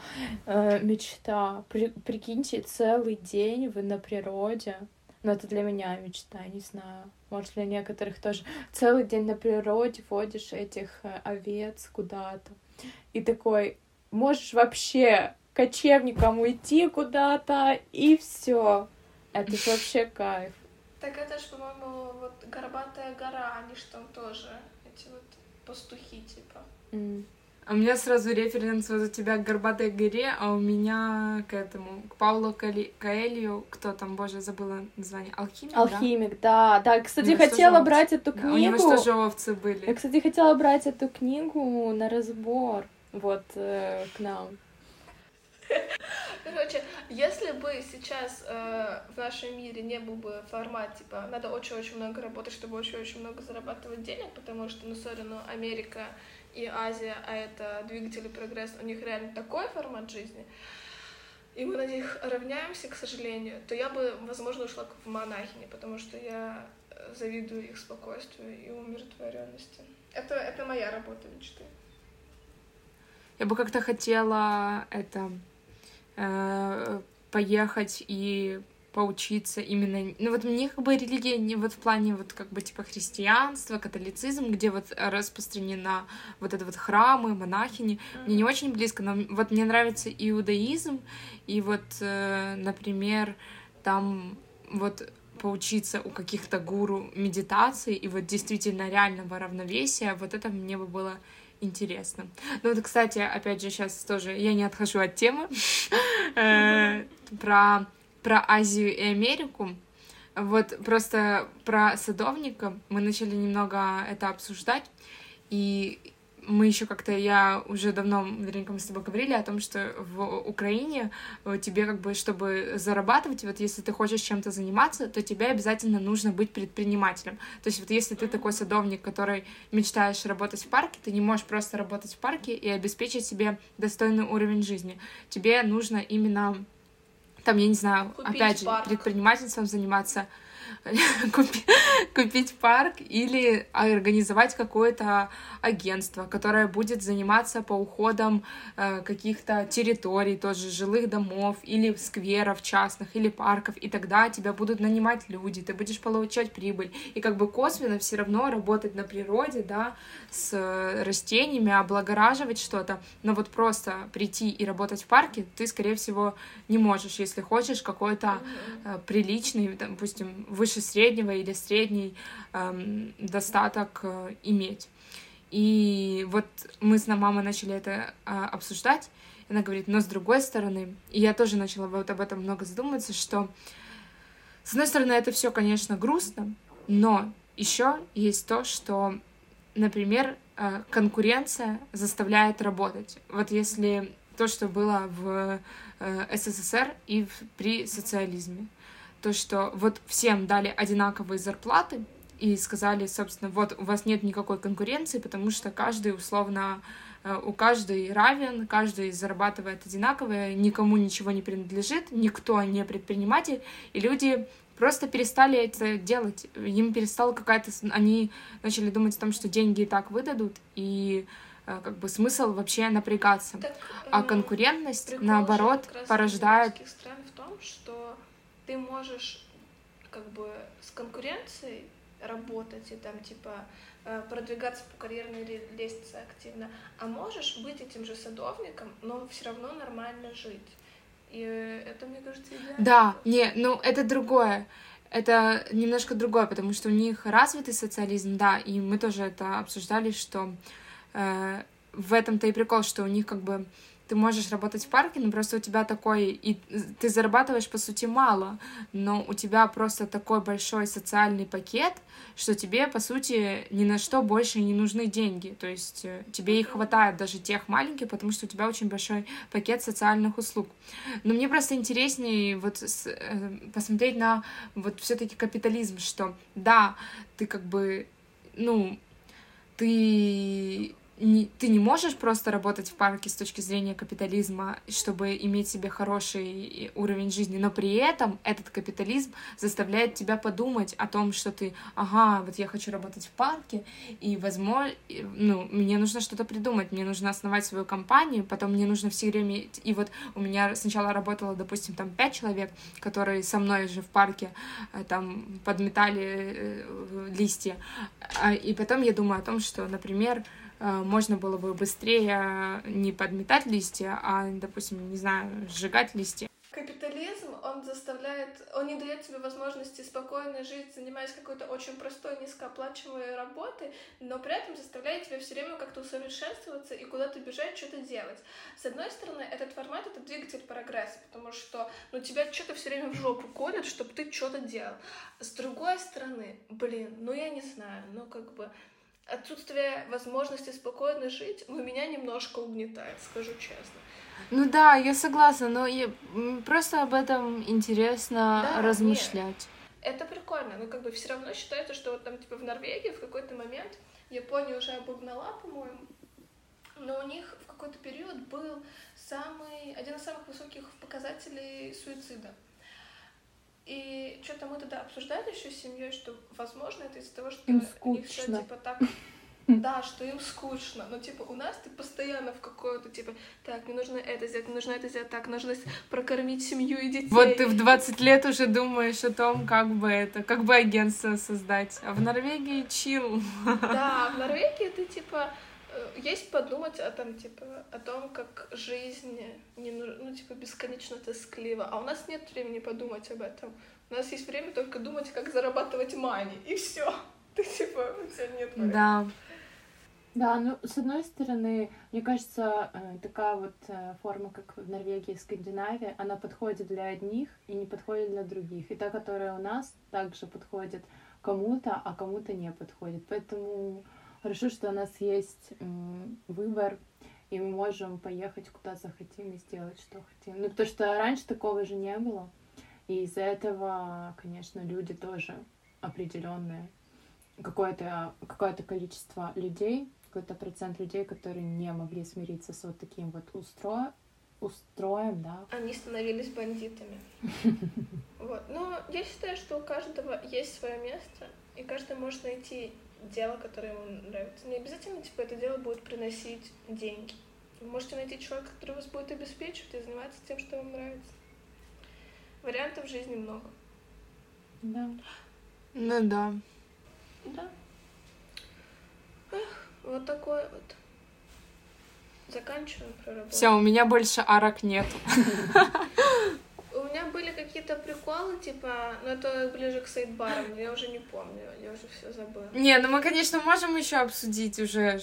S2: э, мечта. При, прикиньте, целый день вы на природе. Но это для меня мечта, не знаю. Может, для некоторых тоже. Целый день на природе водишь этих э, овец куда-то. И такой, можешь вообще кочевником уйти куда-то, и все. Это же вообще кайф.
S1: Так это же, по-моему, вот Горбатая гора, они же там тоже, эти вот пастухи, типа.
S2: Mm.
S3: А у меня сразу референс вот у тебя к «Горбатой горе», а у меня к этому, к Паулу Кали... Каэлью, кто там, боже, забыла название, «Алхимик»,
S2: Алхимик, да? Да, кстати,
S3: него что
S2: хотела брать эту
S3: Да, у него
S2: книгу.
S3: что же овцы
S2: Я,
S3: были?
S2: кстати, хотела брать эту книгу на разбор вот э, к нам.
S1: Короче, если бы сейчас э, в нашем мире не был бы формат, типа, надо очень-очень много работать, чтобы очень-очень много зарабатывать денег, потому что, ну, сори, ну, Америка и Азия, а это двигатели прогресса, у них реально такой формат жизни, и мы на них равняемся, к сожалению, то я бы, возможно, ушла в монахини, потому что я э, завидую их спокойствию и умиротворенности. Это, это моя работа мечты.
S3: Я бы как-то хотела это э, поехать и поучиться именно... Ну вот мне как бы религия не вот в плане вот как бы типа христианства, католицизм, где вот распространена вот это вот храмы, монахини, мне не очень близко, но вот мне нравится иудаизм, и вот, э, например, там вот поучиться у каких-то гуру медитации и вот действительно реального равновесия, вот это мне бы было интересно. Ну вот, кстати, опять же, сейчас тоже я не отхожу от темы. Э, про про Азию и Америку. Вот просто про садовника мы начали немного это обсуждать, и мы еще как-то, я уже давно, наверняка мы с тобой говорили о том, что в Украине э, тебе как бы, чтобы зарабатывать, вот если ты хочешь чем-то заниматься, то тебе обязательно нужно быть предпринимателем. То есть вот если ты такой садовник, который мечтаешь работать в парке, ты не можешь просто работать в парке и обеспечить себе достойный уровень жизни. Тебе нужно именно там, я не знаю,
S1: Купить
S3: опять же,
S1: парк.
S3: предпринимательством заниматься, купи- купить парк или организовать какое-то агентство, которое будет заниматься по уходам э, каких-то территорий, тоже жилых домов или скверов частных или парков, и тогда тебя будут нанимать люди, ты будешь получать прибыль, и как бы косвенно все равно работать на природе, да, с э, растениями, облагораживать что-то, но вот просто прийти и работать в парке ты, скорее всего, не можешь, если хочешь какой-то э, приличный, допустим, выше среднего или средний эм, достаток э, иметь. И вот мы с мамой начали это а, обсуждать. И она говорит, но с другой стороны, и я тоже начала вот об этом много задумываться, что с одной стороны это все, конечно, грустно, но еще есть то, что, например, э, конкуренция заставляет работать. Вот если то, что было в э, СССР и при социализме, то, что вот всем дали одинаковые зарплаты, и сказали, собственно, вот у вас нет никакой конкуренции, потому что каждый условно э, у каждый равен, каждый зарабатывает одинаково, никому ничего не принадлежит, никто не предприниматель, и люди просто перестали это делать. Им перестала какая-то... Они начали думать о том, что деньги и так выдадут, и э, как бы смысл вообще напрягаться.
S1: Так,
S3: А
S1: э,
S3: конкурентность, наоборот, порождает...
S1: стран в том, что ты можешь как бы с конкуренцией работать и там типа э, продвигаться по карьерной ле- лестнице активно, а можешь быть этим же садовником, но все равно нормально жить. И это, мне кажется, идеально.
S3: Да, не, ну это другое. Это немножко другое, потому что у них развитый социализм, да, и мы тоже это обсуждали, что э, в этом-то и прикол, что у них как бы ты можешь работать в парке, но просто у тебя такой, и ты зарабатываешь, по сути, мало, но у тебя просто такой большой социальный пакет, что тебе, по сути, ни на что больше не нужны деньги. То есть э, тебе их хватает даже тех маленьких, потому что у тебя очень большой пакет социальных услуг. Но мне просто интереснее вот с- э, посмотреть на вот все-таки капитализм, что да, ты как бы, ну, ты не, ты не можешь просто работать в парке с точки зрения капитализма, чтобы иметь себе хороший уровень жизни, но при этом этот капитализм заставляет тебя подумать о том, что ты, ага, вот я хочу работать в парке, и, возможно, ну, мне нужно что-то придумать, мне нужно основать свою компанию, потом мне нужно все время... И вот у меня сначала работало, допустим, там пять человек, которые со мной же в парке э, там подметали э, листья, А, и потом я думаю о том, что, например, можно было бы быстрее не подметать листья, а, допустим, не знаю, сжигать листья.
S1: Капитализм, он заставляет, он не дает тебе возможности спокойно жить, занимаясь какой-то очень простой, низкооплачиваемой работой, но при этом заставляет тебя все время как-то усовершенствоваться и куда-то бежать, что-то делать. С одной стороны, этот формат — это двигатель прогресса, потому что, ну, тебя что-то все время в жопу колят, чтобы ты что-то делал. С другой стороны, блин, ну, я не знаю, ну, как бы отсутствие возможности спокойно жить, ну, меня немножко угнетает, скажу честно.
S3: Ну да, я согласна, но я... просто об этом интересно
S1: Да,
S3: размышлять.
S1: нет. Это прикольно, но как бы все равно считается, что вот там типа в Норвегии в какой-то момент Япония уже обогнала, по-моему, но у них в какой-то период был самый, один из самых высоких показателей суицида. И что-то мы тогда обсуждали еще с семьей, что, возможно, это из-за того, что
S2: Им скучно.
S1: типа так да, что им скучно. Но типа у нас ты постоянно в какой-то типа, так, мне нужно это сделать, мне нужно это сделать, так, нужно прокормить семью и детей.
S3: Вот ты в 20 лет уже думаешь о том, как бы это, как бы агентство создать. А в Норвегии чил.
S1: Да, в Норвегии ты типа есть подумать о том, типа, о том, как жизнь не, ну, ну, типа, бесконечно тоскливо. А у нас нет времени подумать об этом. У нас есть время только думать, как зарабатывать мани, и все. Ты типа, у тебя нет времени.
S3: Да.
S2: Да, ну, с одной стороны, мне кажется, э, такая вот э, форма, как в Норвегии и Скандинавии, она подходит для одних и не подходит для других. И та, которая у нас, также подходит кому-то, а кому-то не подходит. Поэтому хорошо, что у нас есть выбор, и мы можем поехать куда захотим и сделать, что хотим. Ну, потому что раньше такого же не было. И из-за этого, конечно, люди тоже определенные какое-то какое-то количество людей, какой-то процент людей, которые не могли смириться с вот таким вот устро... устроем, да.
S1: Они становились бандитами. Вот. Но я считаю, что у каждого есть свое место, и каждый может найти дело, которое ему нравится. Не обязательно, типа, это дело будет приносить деньги. Вы можете найти человека, который вас будет обеспечивать и заниматься тем, что вам нравится. Вариантов в жизни много.
S2: Да.
S3: Ну да.
S1: Да. Эх, вот такое вот. Заканчиваем про работу.
S3: Все, у меня больше арок нету.
S1: У меня были какие-то приколы, типа, но это ближе к сайдбарам, но я уже не помню, я уже все забыла.
S3: Не, ну мы, конечно, можем еще обсудить уже,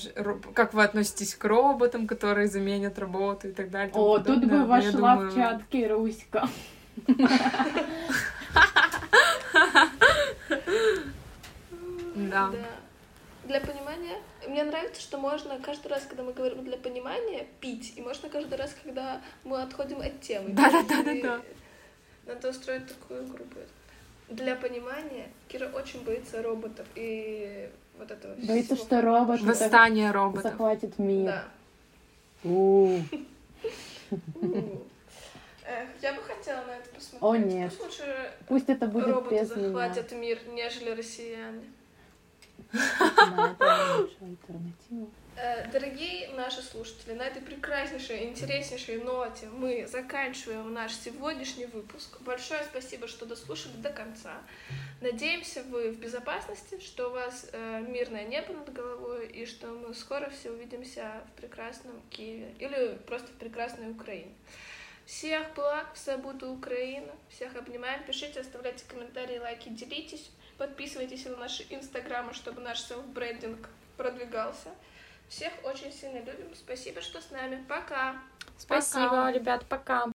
S3: как вы относитесь к роботам, которые заменят работу и так далее.
S2: О, тут
S3: подобное.
S2: бы
S3: я
S2: вошла
S3: думаю,
S2: в чат Кируська.
S3: Да.
S1: Для понимания, мне нравится, что можно каждый раз, когда мы говорим для понимания, пить, и можно каждый раз, когда мы отходим от темы.
S3: Да-да-да-да-да.
S1: И Надо устроить такую игру будет. Для понимания, Кира очень боится роботов и вот этого
S2: Боится,
S1: всего.
S2: что робот
S3: Восстание роботов.
S2: захватит мир.
S1: Да. У. Эх, я бы хотела на это посмотреть.
S2: О, нет.
S1: Пусть лучше
S2: Пусть это будет
S1: роботы
S2: без меня.
S1: захватят мир, нежели россияне.
S2: Да, это лучшая альтернатива.
S1: Э, Дорогие наши слушатели, на этой прекраснейшей, интереснейшей ноте мы заканчиваем наш сегодняшний выпуск. Большое спасибо, что дослушали до конца. Надеемся, вы в безопасности, что у вас э, мирное небо над головой и что мы скоро все увидимся в прекрасном Киеве или просто в прекрасной Украине. Всех благ, все буду Украина. Всех обнимаем. Пишите, оставляйте комментарии, лайки, делитесь. Подписывайтесь на наши инстаграмы, чтобы наш селф-брендинг продвигался. Всех очень сильно любим. Спасибо, что с нами. Пока.
S3: Спасибо, ребят, пока.